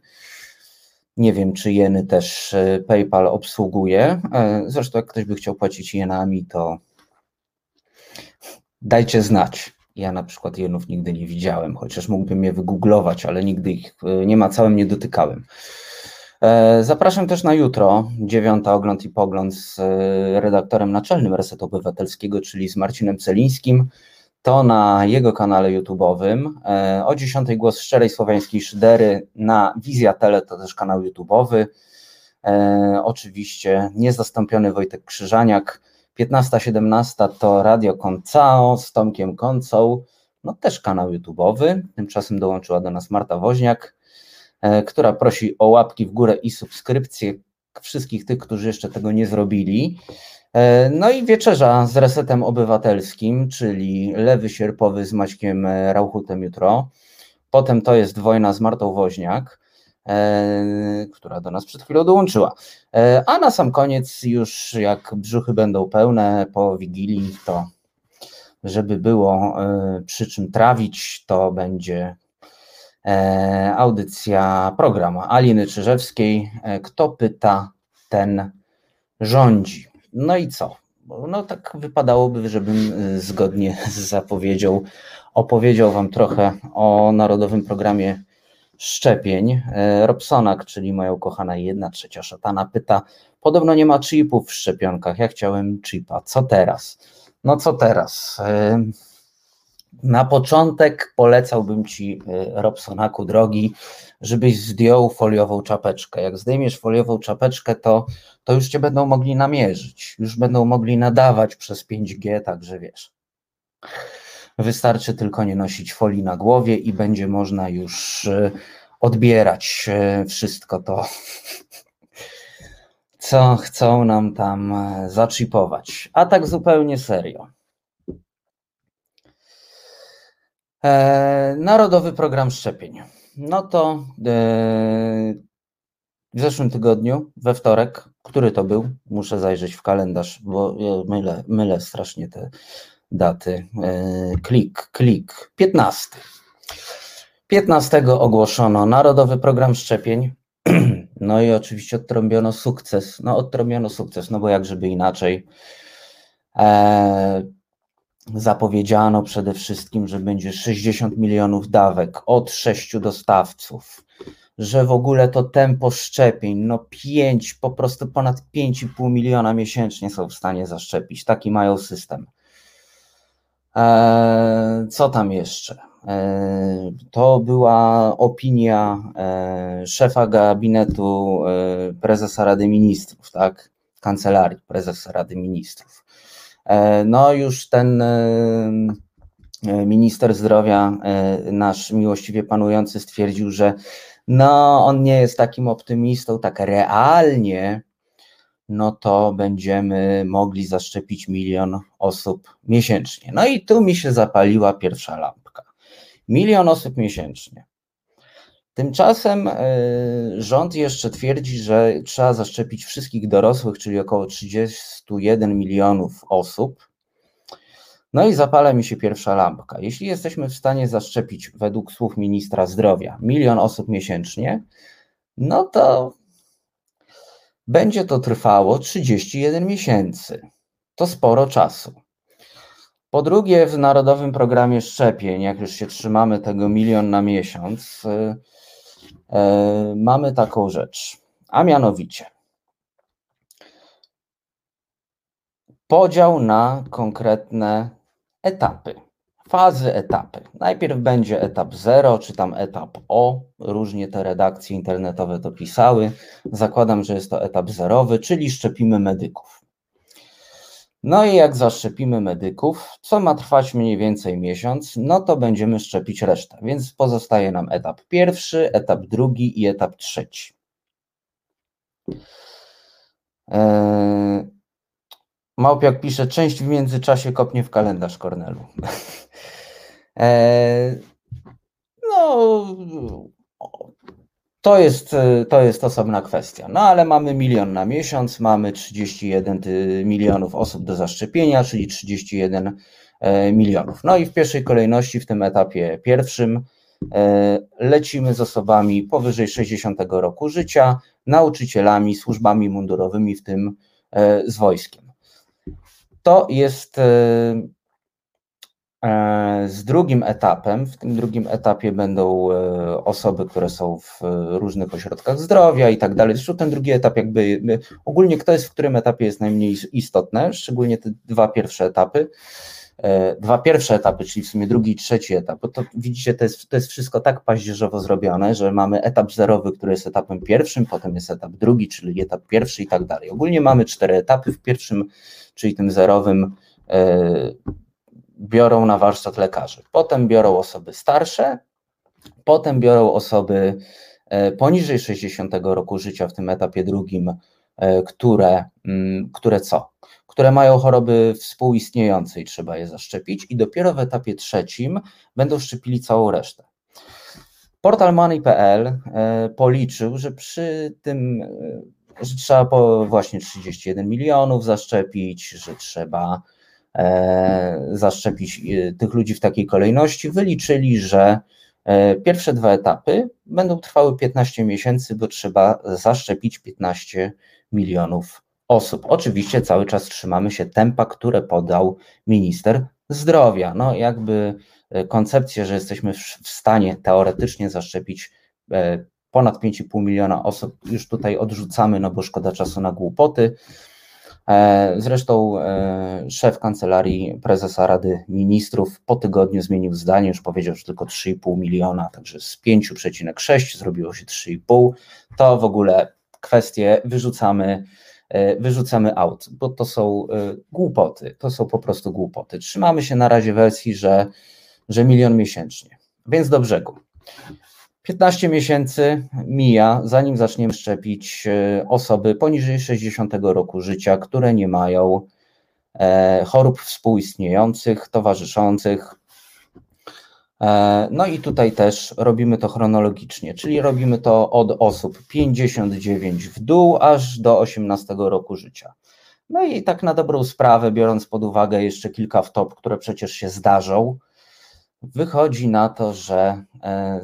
Nie wiem, czy jeny też PayPal obsługuje. Zresztą, jak ktoś by chciał płacić jenami, to dajcie znać. Ja na przykład jenów nigdy nie widziałem, chociaż mógłbym je wygooglować, ale nigdy ich e, nie ma całym nie dotykałem. E, zapraszam też na jutro, dziewiąta ogląd i pogląd z e, redaktorem naczelnym Resetu Obywatelskiego, czyli z Marcinem Celińskim. To na jego kanale YouTube'owym. O 10 głos szczerej słowiańskiej szydery na Wizja Tele, to też kanał YouTube'owy. Oczywiście niezastąpiony Wojtek Krzyżaniak 15-17 to Radio Koncao z Tomkiem Koncą, no też kanał YouTube'owy. Tymczasem dołączyła do nas Marta Woźniak, e, która prosi o łapki w górę i subskrypcję wszystkich tych, którzy jeszcze tego nie zrobili. E, no i wieczerza z resetem obywatelskim, czyli lewy sierpowy z Maćkiem Rauchutem jutro. Potem to jest wojna z Martą Woźniak. E, która do nas przed chwilą dołączyła. E, a na sam koniec, już jak brzuchy będą pełne po wigilii, to żeby było e, przy czym trawić, to będzie audycja, program Aliny Czyżewskiej. Kto pyta, ten rządzi. No i co? No tak wypadałoby, żebym zgodnie z zapowiedzią opowiedział Wam trochę o Narodowym Programie szczepień. E, Robsonak, czyli moja ukochana jedna trzecia szatana, pyta: Podobno nie ma chipów w szczepionkach. Ja chciałem chipa. Co teraz? No co teraz? E, na początek polecałbym ci, e, Robsonaku drogi, żebyś zdjął foliową czapeczkę. Jak zdejmiesz foliową czapeczkę, to, to już cię będą mogli namierzyć, już będą mogli nadawać przez 5G, także wiesz. Wystarczy tylko nie nosić folii na głowie i będzie można już e, odbierać e, wszystko to, co chcą nam tam e, zaczipować. A tak zupełnie serio. Narodowy program szczepień. No to w zeszłym tygodniu, we wtorek, który to był? Muszę zajrzeć w kalendarz, bo mylę, mylę strasznie te daty. E, klik, klik. 15. 15 ogłoszono Narodowy Program Szczepień. No i oczywiście odtrąbiono sukces. No odtrąbiono sukces, no bo jak żeby inaczej. E, zapowiedziano przede wszystkim, że będzie 60 milionów dawek od sześciu dostawców, że w ogóle to tempo szczepień, no 5, po prostu ponad 5,5 miliona miesięcznie są w stanie zaszczepić. Taki mają system. E, co tam jeszcze? E, to była opinia e, szefa gabinetu prezesa Rady Ministrów, tak? Kancelarii prezesa Rady Ministrów. No już ten minister zdrowia, nasz miłościwie panujący, stwierdził, że no, on nie jest takim optymistą, tak realnie no to będziemy mogli zaszczepić milion osób miesięcznie. No i tu mi się zapaliła pierwsza lampka. Milion osób miesięcznie. Tymczasem e, rząd jeszcze twierdzi, że trzeba zaszczepić wszystkich dorosłych, czyli około 31 milionów osób. No i zapala mi się pierwsza lampka. Jeśli jesteśmy w stanie zaszczepić, według słów ministra zdrowia, milion osób miesięcznie, no to będzie to trwało 31 miesięcy. To sporo czasu. Po drugie, w Narodowym Programie Szczepień, jak już się trzymamy tego milion na miesiąc, yy, yy, mamy taką rzecz, a mianowicie podział na konkretne etapy, fazy, etapy. Najpierw będzie etap 0, czy tam etap O, różnie te redakcje internetowe to pisały. Zakładam, że jest to etap zerowy, czyli szczepimy medyków. No i jak zaszczepimy medyków, co ma trwać mniej więcej miesiąc, no to będziemy szczepić resztę. Więc pozostaje nam etap pierwszy, etap drugi i etap trzeci. Eee, Małpiak pisze, część w międzyczasie kopnie w kalendarz Kornelu. eee, no, to jest, to jest osobna kwestia. No ale mamy milion na miesiąc, mamy 31 milionów osób do zaszczepienia, czyli 31 e, milionów. No i w pierwszej kolejności, w tym etapie pierwszym, e, lecimy z osobami powyżej 60 roku życia, nauczycielami, służbami mundurowymi, w tym e, z wojskiem. To jest E, z drugim etapem, w tym drugim etapie będą e, osoby, które są w różnych ośrodkach zdrowia i tak dalej. Zresztą ten drugi etap, jakby ogólnie kto jest w którym etapie jest najmniej istotne, szczególnie te dwa pierwsze etapy. E, dwa pierwsze etapy, czyli w sumie drugi i trzeci etap, bo to widzicie, to jest, to jest wszystko tak paździerzowo zrobione, że mamy etap zerowy, który jest etapem pierwszym, potem jest etap drugi, czyli etap pierwszy i tak dalej. Ogólnie mamy cztery etapy. W pierwszym, czyli tym zerowym, biorą na warsztat lekarzy. Potem biorą osoby starsze, potem biorą osoby e, poniżej 60 roku życia w tym etapie drugim, e, które, mm, które co? Które mają choroby współistniejące i trzeba je zaszczepić, i dopiero w etapie trzecim będą szczepili całą resztę. Portal money.pl e, policzył, że przy tym, że trzeba właśnie 31 milionów zaszczepić, że trzeba zaszczepić e, tych ludzi w takiej kolejności, wyliczyli, że e, pierwsze dwa etapy będą trwały 15 miesięcy, bo trzeba zaszczepić 15 milionów osób. Oczywiście cały czas trzymamy się tempa, które podał minister zdrowia. No jakby koncepcję, że jesteśmy w stanie teoretycznie zaszczepić ponad 5,5 miliona osób, już tutaj odrzucamy, no bo szkoda czasu na głupoty. E, zresztą e, szef kancelarii prezesa Rady Ministrów po tygodniu zmienił zdanie, już powiedział, że tylko 3,5 miliona, także z 5,6 zrobiło się 3,5. To w ogóle kwestie wyrzucamy, e, wyrzucamy out, bo to są głupoty, to są po prostu głupoty. Trzymamy się na razie wersji, że, że milion miesięcznie. Więc do brzegu. 15 miesięcy mija, zanim zaczniemy szczepić e, osoby poniżej 60 roku życia, które nie mają e, chorób współistniejących, towarzyszących. E, no i tutaj też robimy to chronologicznie, czyli robimy to od osób 59 w dół aż do 18 roku życia. No i tak na dobrą sprawę, biorąc pod uwagę jeszcze kilka wtop, które przecież się zdarzą, wychodzi na to, że, e,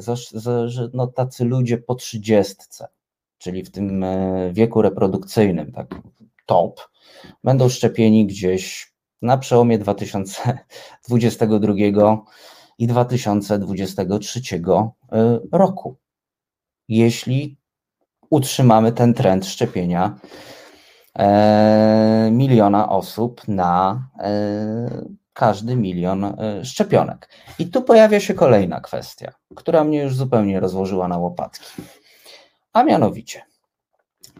że no tacy ludzie po trzydziestce, czyli w tym e, wieku reprodukcyjnym, tak top, będą szczepieni gdzieś na przełomie 2022 i 2023 e, roku. Jeśli utrzymamy ten trend szczepienia miliona osób na każdy milion e, szczepionek. I tu pojawia się kolejna kwestia, która mnie już zupełnie rozłożyła na łopatki. A mianowicie,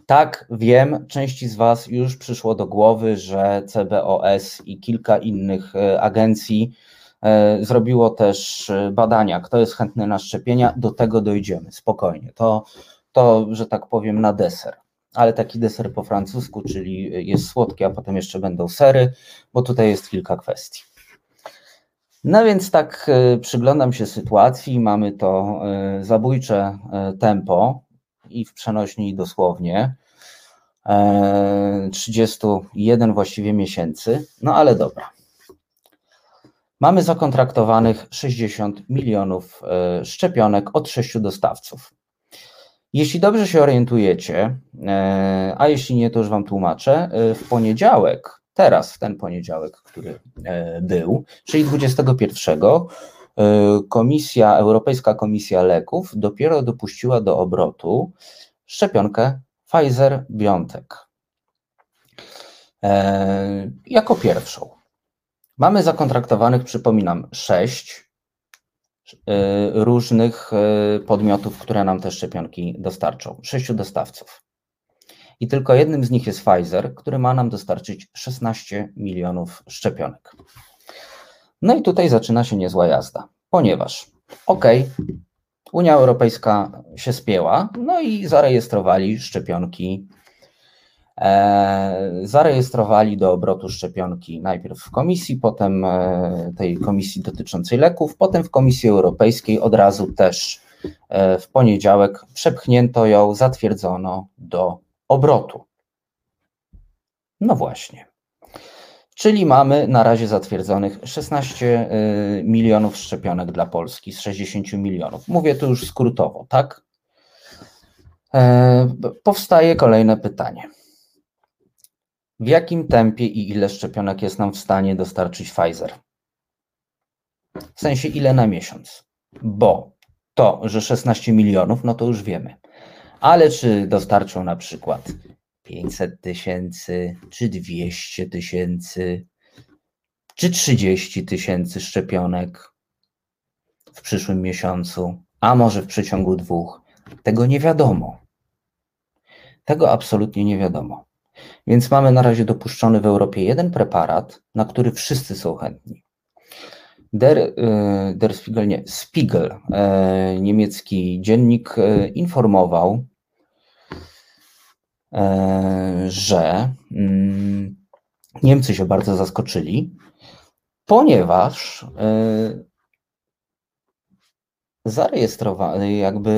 tak, wiem, części z Was już przyszło do głowy, że CBOS i kilka innych e, agencji e, zrobiło też badania, kto jest chętny na szczepienia, do tego dojdziemy, spokojnie. To, to że tak powiem, na deser ale taki deser po francusku, czyli jest słodki, a potem jeszcze będą sery, bo tutaj jest kilka kwestii. No więc tak e, przyglądam się sytuacji, mamy to e, zabójcze e, tempo i w przenośni dosłownie 31 właściwie miesięcy, no ale dobra. Mamy zakontraktowanych 60 milionów szczepionek od sześciu dostawców. Jeśli dobrze się orientujecie, a jeśli nie, to już Wam tłumaczę, w poniedziałek, teraz w ten poniedziałek, który był, czyli 21, Komisja, Europejska Komisja Leków dopiero dopuściła do obrotu szczepionkę Pfizer-BioNTech jako pierwszą. Mamy zakontraktowanych, przypominam, sześć różnych podmiotów, które nam te szczepionki dostarczą. Sześciu dostawców. I tylko jednym z nich jest Pfizer, który ma nam dostarczyć 16 milionów szczepionek. No i tutaj zaczyna się niezła jazda, ponieważ, ok, Unia Europejska się spięła, no i zarejestrowali szczepionki E, zarejestrowali do obrotu szczepionki najpierw w komisji, potem e, tej komisji dotyczącej leków, potem w Komisji Europejskiej od razu też e, w poniedziałek przepchnięto ją, zatwierdzono do obrotu. No właśnie. Czyli mamy na razie zatwierdzonych 16 milionów szczepionek dla Polski z 60 milionów. Mówię tu już skrótowo, tak? Powstaje kolejne pytanie w jakim tempie i ile szczepionek jest nam w stanie dostarczyć Pfizer? W sensie ile na miesiąc? Bo to, że 16 milionów, no to już wiemy. Ale czy dostarczą na przykład 500 tysięcy, czy 200 tysięcy, czy 30 tysięcy szczepionek w przyszłym miesiącu, a może w przeciągu dwóch? Tego nie wiadomo. Tego absolutnie nie wiadomo. Więc mamy na razie dopuszczony w Europie jeden preparat, na który wszyscy są chętni. Der, y, Der Spiegel, nie, Spiegel, y, niemiecki dziennik, y, informował, że mm, Niemcy się bardzo zaskoczyli, ponieważ zarejestrowany, jakby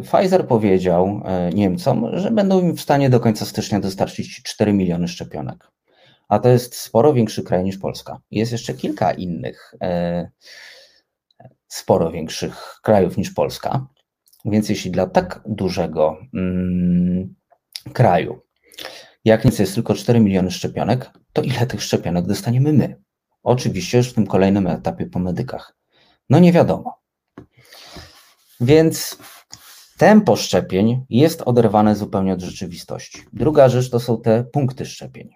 y, Pfizer powiedział Niemcom, że będą im w stanie do końca stycznia dostarczyć 4 miliony szczepionek. A to jest sporo większy kraj niż Polska. Jest jeszcze kilka innych sporo większych krajów niż Polska. Więc jeśli dla tak dużego mm, kraju, jak nic jest tylko 4 miliony szczepionek, to ile tych szczepionek dostaniemy my? Oczywiście już w tym kolejnym etapie po medykach. No nie wiadomo. Więc tempo szczepień jest oderwane zupełnie od rzeczywistości. Druga rzecz to są te punkty szczepień.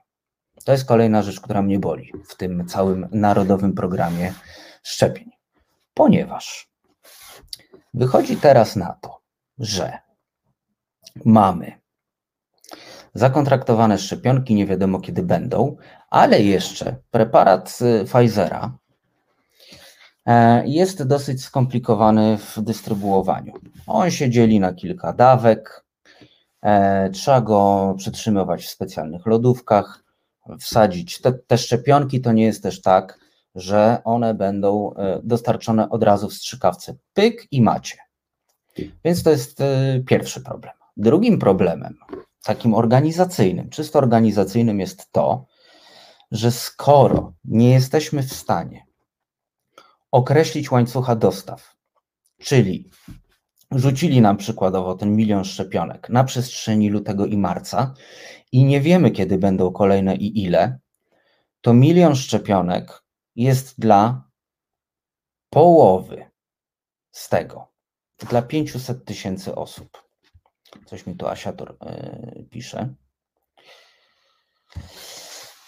To jest kolejna rzecz, która mnie boli w tym całym narodowym programie szczepień. Ponieważ wychodzi teraz na to, że mamy zakontraktowane szczepionki, nie wiadomo kiedy będą, ale jeszcze preparat Pfizera E, jest dosyć skomplikowany w dystrybuowaniu. On się dzieli na kilka dawek. E, trzeba go przytrzymywać w specjalnych lodówkach, wsadzić. Te, te szczepionki to nie jest też tak, że one będą e, dostarczone od razu w strzykawce. Pyk i macie. Więc to jest pierwszy problem. Drugim problemem, takim organizacyjnym, czysto organizacyjnym jest to, że skoro nie jesteśmy w stanie określić łańcucha dostaw, czyli rzucili nam przykładowo ten milion szczepionek na przestrzeni lutego i marca i nie wiemy, kiedy będą kolejne i ile, to milion szczepionek jest dla połowy z tego, dla 500 tysięcy osób. Coś mi tu Asiator yy, pisze.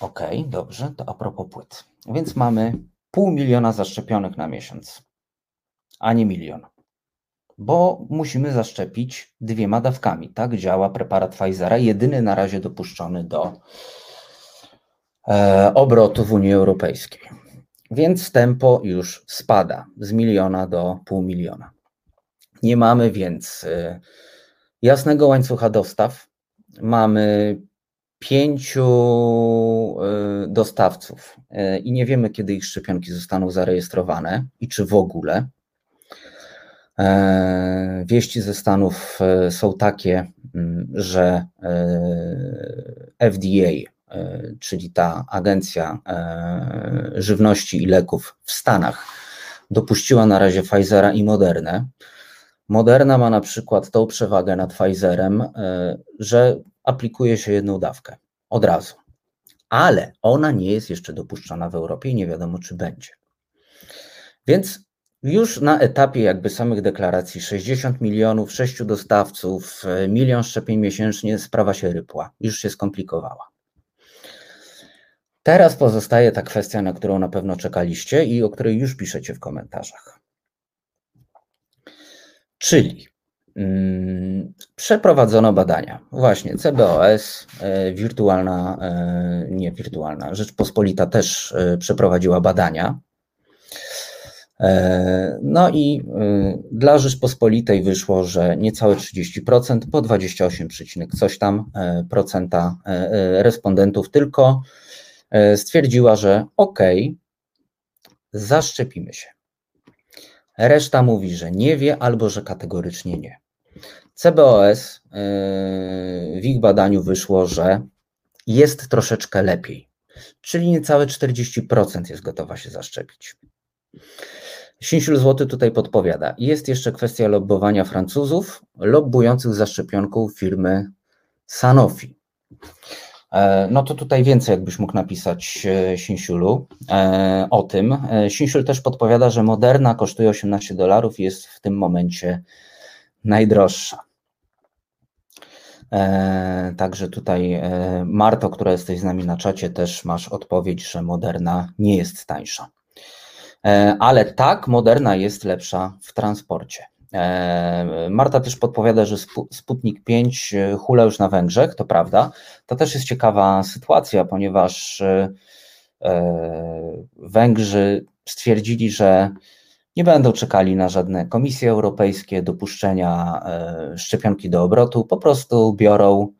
Ok, dobrze, to a propos płyt. Więc mamy pół miliona zaszczepionych na miesiąc, a nie milion. Bo musimy zaszczepić dwiema dawkami. Tak działa preparat Pfizera, jedyny na razie dopuszczony do e, obrotu w Unii Europejskiej. Więc tempo już spada z miliona do pół miliona. Nie mamy więc e, jasnego łańcucha dostaw. Mamy pięciu y, dostawców y, i nie wiemy, kiedy ich szczepionki zostaną zarejestrowane i czy w ogóle. E, wieści ze Stanów są takie, mm, że FDA czyli ta agencja żywności i leków w Stanach, dopuściła na razie Pfizera i Modernę. Moderna ma na przykład tą przewagę nad Pfizerem, że aplikuje się jedną dawkę od razu, ale ona nie jest jeszcze dopuszczona w Europie i nie wiadomo, czy będzie. Więc już na etapie jakby samych deklaracji 60 milionów, 6 dostawców, milion szczepień miesięcznie, sprawa się rypła, już się skomplikowała. Teraz pozostaje ta kwestia, na którą na pewno czekaliście i o której już piszecie w komentarzach. Czyli mm, przeprowadzono badania. Właśnie CBOS, e, wirtualna, e, nie wirtualna, Rzeczpospolita też e, przeprowadziła badania no i dla Rzeczpospolitej wyszło, że niecałe 30%, po 28, coś tam procenta respondentów tylko stwierdziła, że ok, zaszczepimy się. Reszta mówi, że nie wie albo że kategorycznie nie. CBOS w ich badaniu wyszło, że jest troszeczkę lepiej, czyli niecałe 40% jest gotowa się zaszczepić. Sinsiul Złoty tutaj podpowiada. Jest jeszcze kwestia lobbowania Francuzów, lobbujących za szczepionką firmy Sanofi. E, no to tutaj więcej jakbyś mógł napisać e, Sinsiulu e, o tym. Sinsiul też podpowiada, że Moderna kosztuje 18 dolarów i jest w tym momencie najdroższa. Także tutaj Marto, która jesteś z nami na czacie, też masz odpowiedź, że Moderna nie jest tańsza. Ale tak, Moderna jest lepsza w transporcie. E, Marta też podpowiada, że Sputnik 5 e, hula już na Węgrzech, to prawda. To też jest ciekawa sytuacja, ponieważ Węgrzy stwierdzili, że nie będą czekali na żadne komisje europejskie, dopuszczenia szczepionki do obrotu, po prostu biorą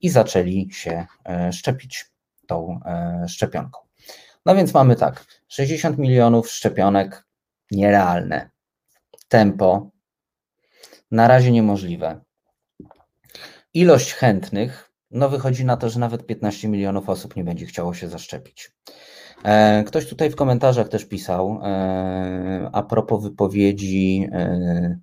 i zaczęli się szczepić tą szczepionką. No więc mamy tak, 60 milionów szczepionek nierealne. Tempo na razie niemożliwe. Ilość chętnych, no wychodzi na to, że nawet 15 milionów osób nie będzie chciało się zaszczepić. E, ktoś tutaj w komentarzach też pisał e, a propos wypowiedzi e,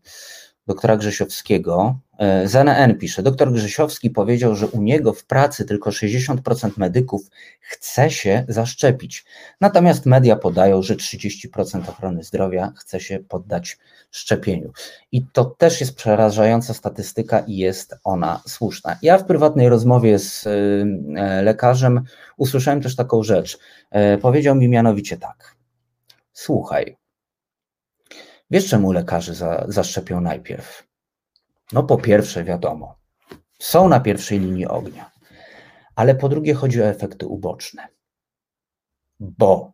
doktora Grzesiowskiego. ZNN pisze, doktor Grzesiowski powiedział, że u niego w pracy tylko 60% medyków chce się zaszczepić. Natomiast media podają, że 30% ochrony zdrowia chce się poddać szczepieniu. I to też jest przerażająca statystyka i jest ona słuszna. Ja w prywatnej rozmowie z e, lekarzem usłyszałem też taką rzecz. E, powiedział mi mianowicie tak. Słuchaj, Wiesz, czemu lekarze za, zaszczepią najpierw? No, po pierwsze, wiadomo, są na pierwszej linii ognia, ale po drugie chodzi o efekty uboczne. Bo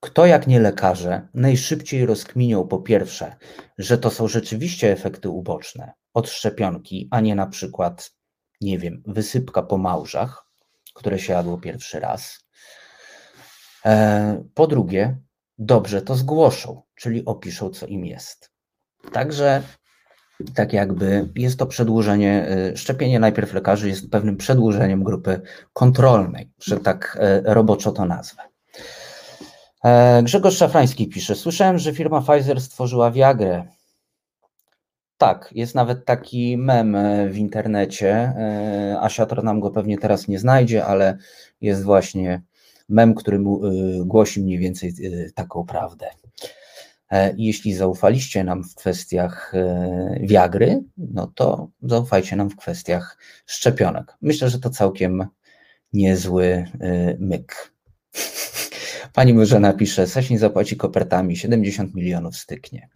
kto jak nie lekarze najszybciej rozkminią po pierwsze, że to są rzeczywiście efekty uboczne od szczepionki, a nie na przykład, nie wiem, wysypka po małżach, które się jadło pierwszy raz. E, po drugie, dobrze to zgłoszą, czyli opiszą, co im jest. Także tak jakby jest to przedłużenie, y, szczepienie najpierw lekarzy jest pewnym przedłużeniem grupy kontrolnej, że tak y, roboczo to nazwę. E, Grzegorz Szafrański pisze, słyszałem, że firma Pfizer stworzyła Viagrę. Tak, jest nawet taki mem w internecie. E, Asiator nam go pewnie teraz nie znajdzie, ale jest właśnie mem, który mu, głosi mniej więcej taką prawdę. E, jeśli zaufaliście nam w kwestiach e, wiagry, no to zaufajcie nam w kwestiach szczepionek. Myślę, że to całkiem niezły e, myk. Pani może napisze, Sasin zapłaci kopertami, 70 milionów styknie.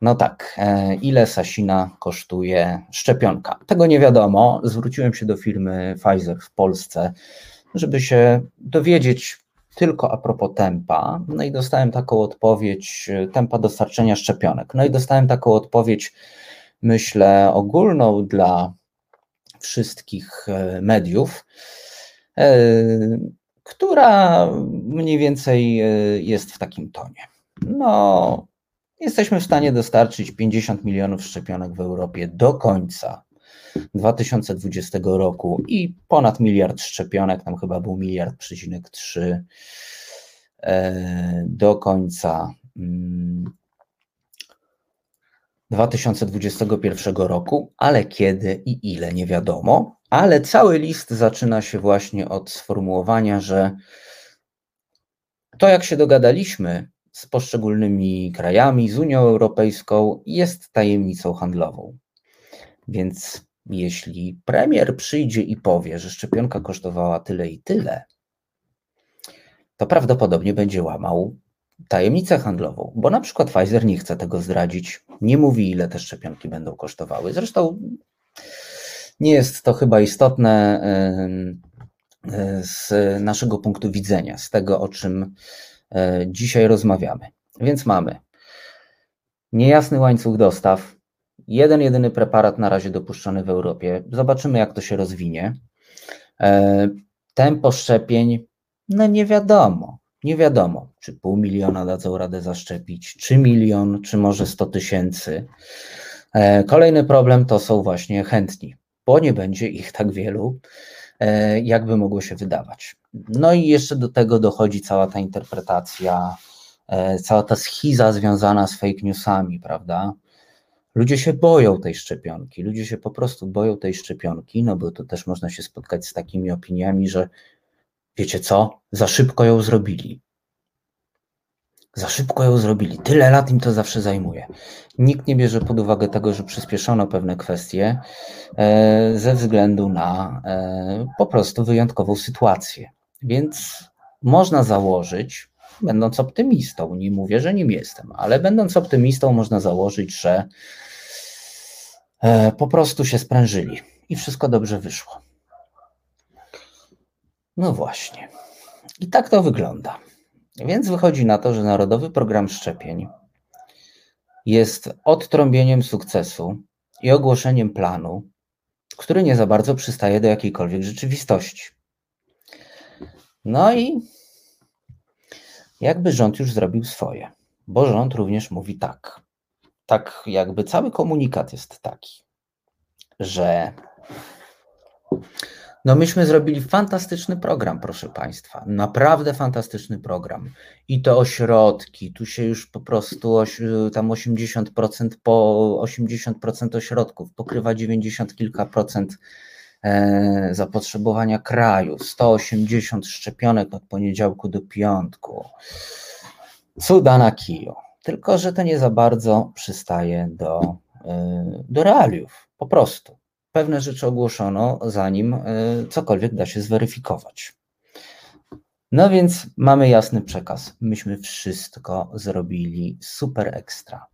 No tak, ile Sasina kosztuje szczepionka? Tego nie wiadomo. Zwróciłem się do firmy Pfizer w Polsce żeby się dowiedzieć tylko a propos tempa. No i dostałem taką odpowiedź, e, tempa dostarczenia szczepionek. No i dostałem taką odpowiedź, myślę, ogólną dla wszystkich e, mediów, e, która mniej więcej jest w takim tonie. No, jesteśmy w stanie dostarczyć 50 milionów szczepionek w Europie do końca 2020 roku i ponad miliard szczepionek, tam chyba był miliard przecinek trzy e, do końca 2021 mm, roku, ale kiedy i ile nie wiadomo. Ale cały list zaczyna się właśnie od sformułowania, że to, jak się dogadaliśmy z poszczególnymi krajami, z Unią Europejską, jest tajemnicą handlową. Więc jeśli premier przyjdzie i powie, że szczepionka kosztowała tyle i tyle, to prawdopodobnie będzie łamał tajemnicę handlową, bo na przykład Pfizer nie chce tego zdradzić, nie mówi, ile te szczepionki będą kosztowały. Zresztą nie jest to chyba istotne z naszego punktu widzenia, z tego, o czym e, dzisiaj rozmawiamy. Więc mamy niejasny łańcuch dostaw, jeden jedyny preparat na razie dopuszczony w Europie. Zobaczymy, jak to się rozwinie. E, tempo szczepień, no nie wiadomo. Nie wiadomo, czy pół miliona dadzą radę zaszczepić, czy milion, czy może 100 tysięcy. E, kolejny problem to są właśnie chętni, bo nie będzie ich tak wielu. E, jakby mogło się wydawać. No i jeszcze do tego dochodzi cała ta interpretacja, e, cała ta schiza związana z fake newsami, prawda? Ludzie się boją tej szczepionki, ludzie się po prostu boją tej szczepionki, no bo to też można się spotkać z takimi opiniami, że wiecie co, za szybko ją zrobili. Za szybko ją zrobili. Tyle lat im to zawsze zajmuje. Nikt nie bierze pod uwagę tego, że przyspieszono pewne kwestie e, ze względu na e, po prostu wyjątkową sytuację. Więc można założyć, będąc optymistą, nie mówię, że nim jestem, ale będąc optymistą, można założyć, że e, po prostu się sprężyli i wszystko dobrze wyszło. No właśnie. I tak to wygląda. Więc wychodzi na to, że Narodowy Program Szczepień jest odtrąbieniem sukcesu i ogłoszeniem planu, który nie za bardzo przystaje do jakiejkolwiek rzeczywistości. No i jakby rząd już zrobił swoje, bo rząd również mówi tak. Tak, jakby cały komunikat jest taki, że no myśmy zrobili fantastyczny program, proszę Państwa. Naprawdę fantastyczny program. I to ośrodki, tu się już po prostu tam 80% po 80% ośrodków pokrywa 90 kilka procent e, zapotrzebowania kraju, 180 szczepionek od poniedziałku do piątku. Cuda na kiju. Tylko, że to nie za bardzo przystaje do, e, do realiów. Po prostu pewne rzeczy ogłoszono, zanim e, cokolwiek da się zweryfikować. No więc mamy jasny przekaz. Myśmy wszystko zrobili super ekstra.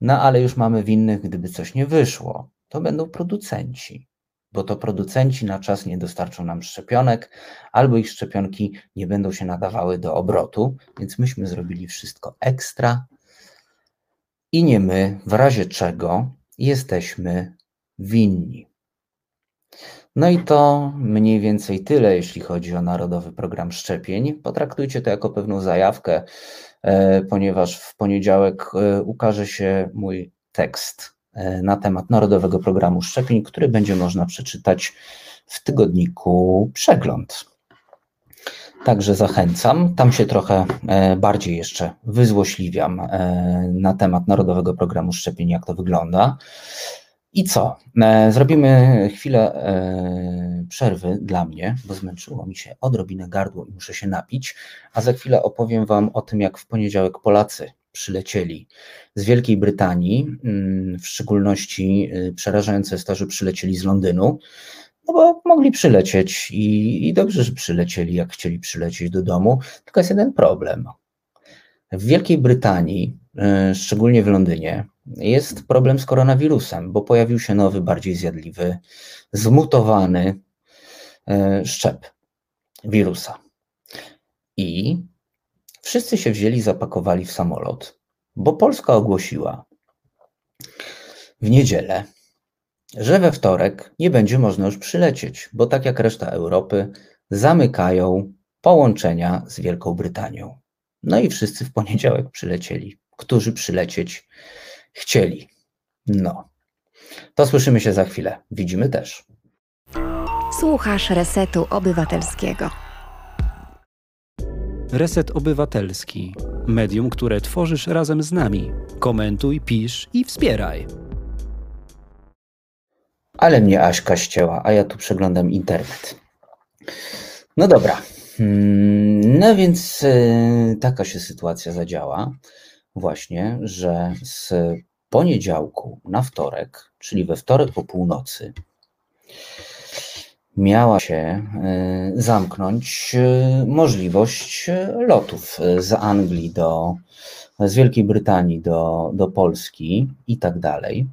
No ale już mamy winnych, gdyby coś nie wyszło. To będą producenci, bo to producenci na czas nie dostarczą nam szczepionek, albo ich szczepionki nie będą się nadawały do obrotu, więc myśmy zrobili wszystko ekstra i nie my, w razie czego jesteśmy winni. No i to mniej więcej tyle, jeśli chodzi o Narodowy Program Szczepień. Potraktujcie to jako pewną zajawkę, e, ponieważ w poniedziałek e, ukaże się mój tekst e, na temat Narodowego Programu Szczepień, który będzie można przeczytać w tygodniku Przegląd. Także zachęcam. Tam się trochę bardziej jeszcze wyzłośliwiam na temat Narodowego Programu Szczepień, jak to wygląda. I co? E, zrobimy chwilę e, przerwy dla mnie, bo zmęczyło mi się odrobinę gardło i muszę się napić, a za chwilę opowiem Wam o tym, jak w poniedziałek Polacy przylecieli z Wielkiej Brytanii, mm, w szczególności e, przerażające jest to, że przylecieli z Londynu, no bo mogli przylecieć i, i dobrze, że przylecieli, jak chcieli przylecieć do domu, tylko jest jeden problem. W Wielkiej Brytanii, szczególnie w Londynie, jest problem z koronawirusem, bo pojawił się nowy, bardziej zjadliwy, zmutowany e, szczep wirusa. I wszyscy się wzięli, zapakowali w samolot, bo Polska ogłosiła w niedzielę, że we wtorek nie będzie można już przylecieć, bo tak jak reszta Europy, zamykają połączenia z Wielką Brytanią. No i wszyscy w poniedziałek przylecieli, którzy przylecieć chcieli. No. To słyszymy się za chwilę. Widzimy też. Słuchasz Resetu Obywatelskiego. Reset Obywatelski. Medium, które tworzysz razem z nami. Komentuj, pisz i wspieraj. Ale mnie Aśka ścięła, a ja tu przeglądam internet. No dobra. Hmm, no więc y, taka się sytuacja zadziała. Właśnie, że z poniedziałku na wtorek, czyli we wtorek po północy, miała się y, zamknąć y, możliwość lotów z Anglii do, z Wielkiej Brytanii do, do Polski i tak dalej.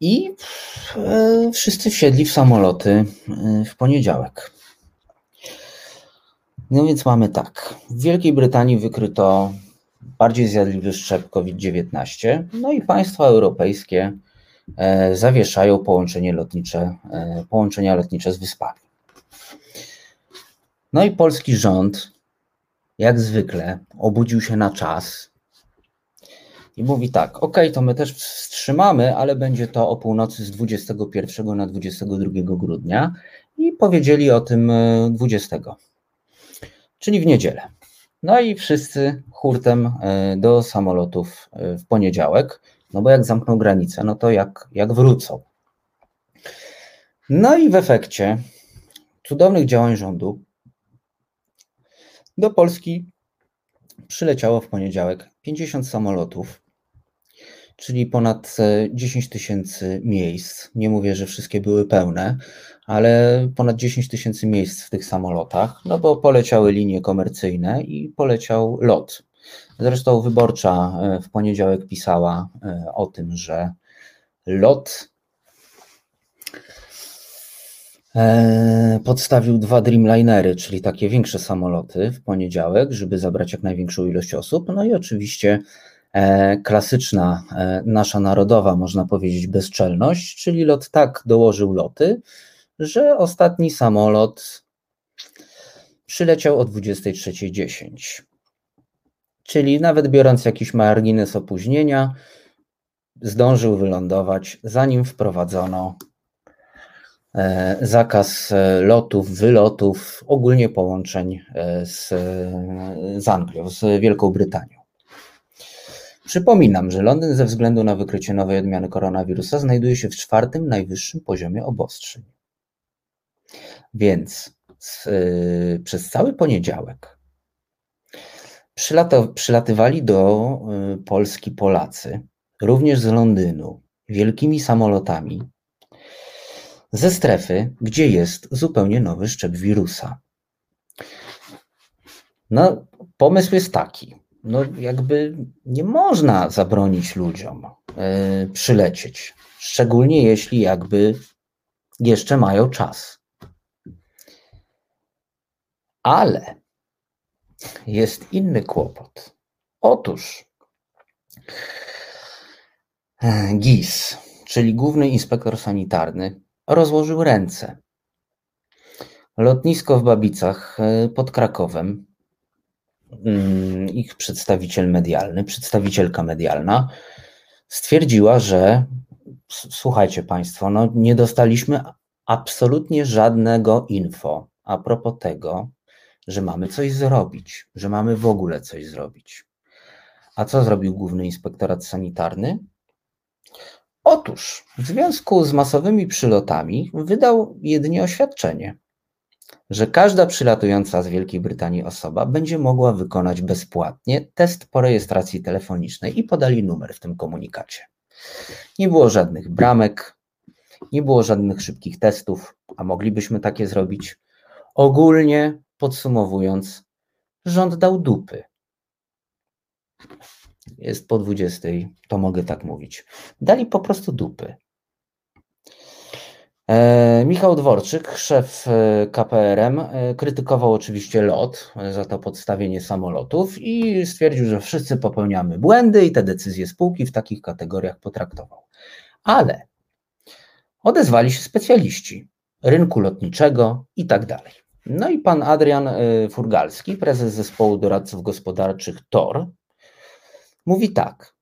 I wszyscy wsiedli w samoloty w poniedziałek. No więc mamy tak. W Wielkiej Brytanii wykryto bardziej zjadliwy szczep COVID-19, no i państwa europejskie e, zawieszają połączenie lotnicze, połączenia lotnicze z wyspami. No i polski rząd, jak zwykle, obudził się na czas i mówi tak, ok, to my też wstrzymamy, ale będzie to o północy z 21 na 22 grudnia i powiedzieli o tym 20, e, czyli w niedzielę. No i wszyscy hurtem e, do samolotów e, w poniedziałek, no bo jak zamkną granicę, no to jak, jak wrócą. No i w efekcie cudownych działań rządu do Polski przyleciało w poniedziałek 50 samolotów, czyli ponad 10 e, tysięcy miejsc. Nie mówię, że wszystkie były pełne, ale ponad 10 tysięcy miejsc w tych samolotach, no bo poleciały linie komercyjne i poleciał lot. Zresztą wyborcza e, w poniedziałek pisała e, o tym, że lot podstawił dwa Dreamlinery, czyli takie większe samoloty w poniedziałek, żeby zabrać jak największą ilość osób. No i oczywiście E, klasyczna, e, nasza narodowa, można powiedzieć, bezczelność, czyli lot tak dołożył loty, że ostatni samolot przyleciał o 23.10. Czyli nawet biorąc jakiś margines opóźnienia, zdążył wylądować, zanim wprowadzono e, zakaz lotów, wylotów, ogólnie połączeń z, z Anglią, z Wielką Brytanią. Przypominam, że Londyn ze względu na wykrycie nowej odmiany koronawirusa znajduje się w czwartym najwyższym poziomie obostrzeń. Więc yy, przez cały poniedziałek przylata, przylatywali do yy, Polski Polacy, również z Londynu, wielkimi samolotami, ze strefy, gdzie jest zupełnie nowy szczep wirusa. No, pomysł jest taki no jakby nie można zabronić ludziom e, przylecieć, szczególnie jeśli jakby jeszcze mają czas. Ale jest inny kłopot. Otóż e, GIS, czyli Główny Inspektor Sanitarny, rozłożył ręce. Lotnisko w Babicach e, pod Krakowem Mm, ich przedstawiciel medialny, przedstawicielka medialna stwierdziła, że słuchajcie Państwo, no nie dostaliśmy absolutnie żadnego info a propos tego, że mamy coś zrobić, że mamy w ogóle coś zrobić. A co zrobił Główny Inspektorat Sanitarny? Otóż w związku z masowymi przylotami wydał jedynie oświadczenie, że każda przylatująca z Wielkiej Brytanii osoba będzie mogła wykonać bezpłatnie test po rejestracji telefonicznej i podali numer w tym komunikacie. Nie było żadnych bramek, nie było żadnych szybkich testów, a moglibyśmy takie zrobić. Ogólnie podsumowując, rząd dał dupy. Jest po 20, to mogę tak mówić. Dali po prostu dupy. E, Michał Dworczyk, szef e, KPRM, e, krytykował oczywiście LOT za to podstawienie samolotów i stwierdził, że wszyscy popełniamy błędy i te decyzje spółki w takich kategoriach potraktował. Ale odezwali się specjaliści rynku lotniczego i tak dalej. No i pan Adrian Furgalski, prezes zespołu doradców gospodarczych TOR, mówi tak.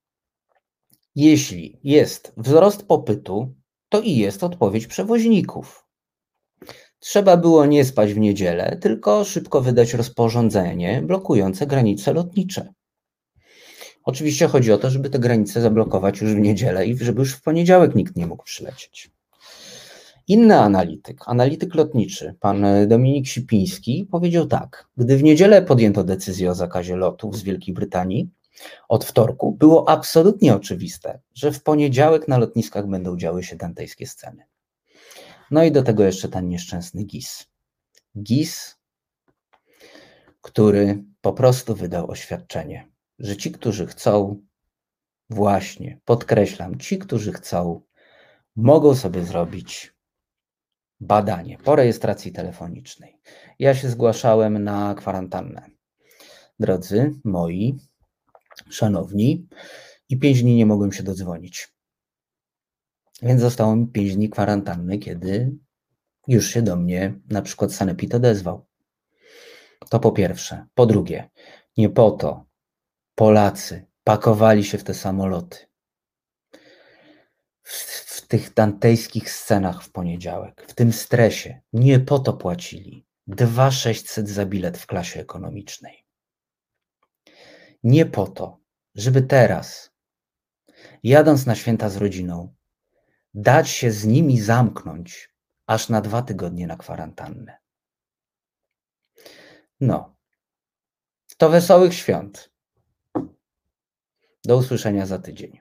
Jeśli jest wzrost popytu, to i jest odpowiedź przewoźników. Trzeba było nie spać w niedzielę, tylko szybko wydać rozporządzenie blokujące granice lotnicze. Oczywiście chodzi o to, żeby te granice zablokować już w niedzielę i żeby już w poniedziałek nikt nie mógł przylecieć. Inny analityk, analityk lotniczy, pan Dominik Sipiński, powiedział tak: Gdy w niedzielę podjęto decyzję o zakazie lotów z Wielkiej Brytanii, od wtorku było absolutnie oczywiste, że w poniedziałek na lotniskach będą działy się dantejskie sceny. No i do tego jeszcze ten nieszczęsny GIS. GIS, który po prostu wydał oświadczenie, że ci, którzy chcą, właśnie, podkreślam, ci, którzy chcą, mogą sobie zrobić badanie po rejestracji telefonicznej. Ja się zgłaszałem na kwarantannę. Drodzy moi, szanowni, i pięć dni nie mogłem się dodzwonić. Więc zostało mi pięć dni kwarantanny, kiedy już się do mnie na przykład Sanepid odezwał. To po pierwsze. Po drugie, nie po to Polacy pakowali się w te samoloty. W, w tych dantejskich scenach w poniedziałek, w tym stresie, nie po to płacili 2600 za bilet w klasie ekonomicznej. Nie po to, żeby teraz, jadąc na święta z rodziną, dać się z nimi zamknąć aż na dwa tygodnie na kwarantannę. No, to wesołych świąt. Do usłyszenia za tydzień.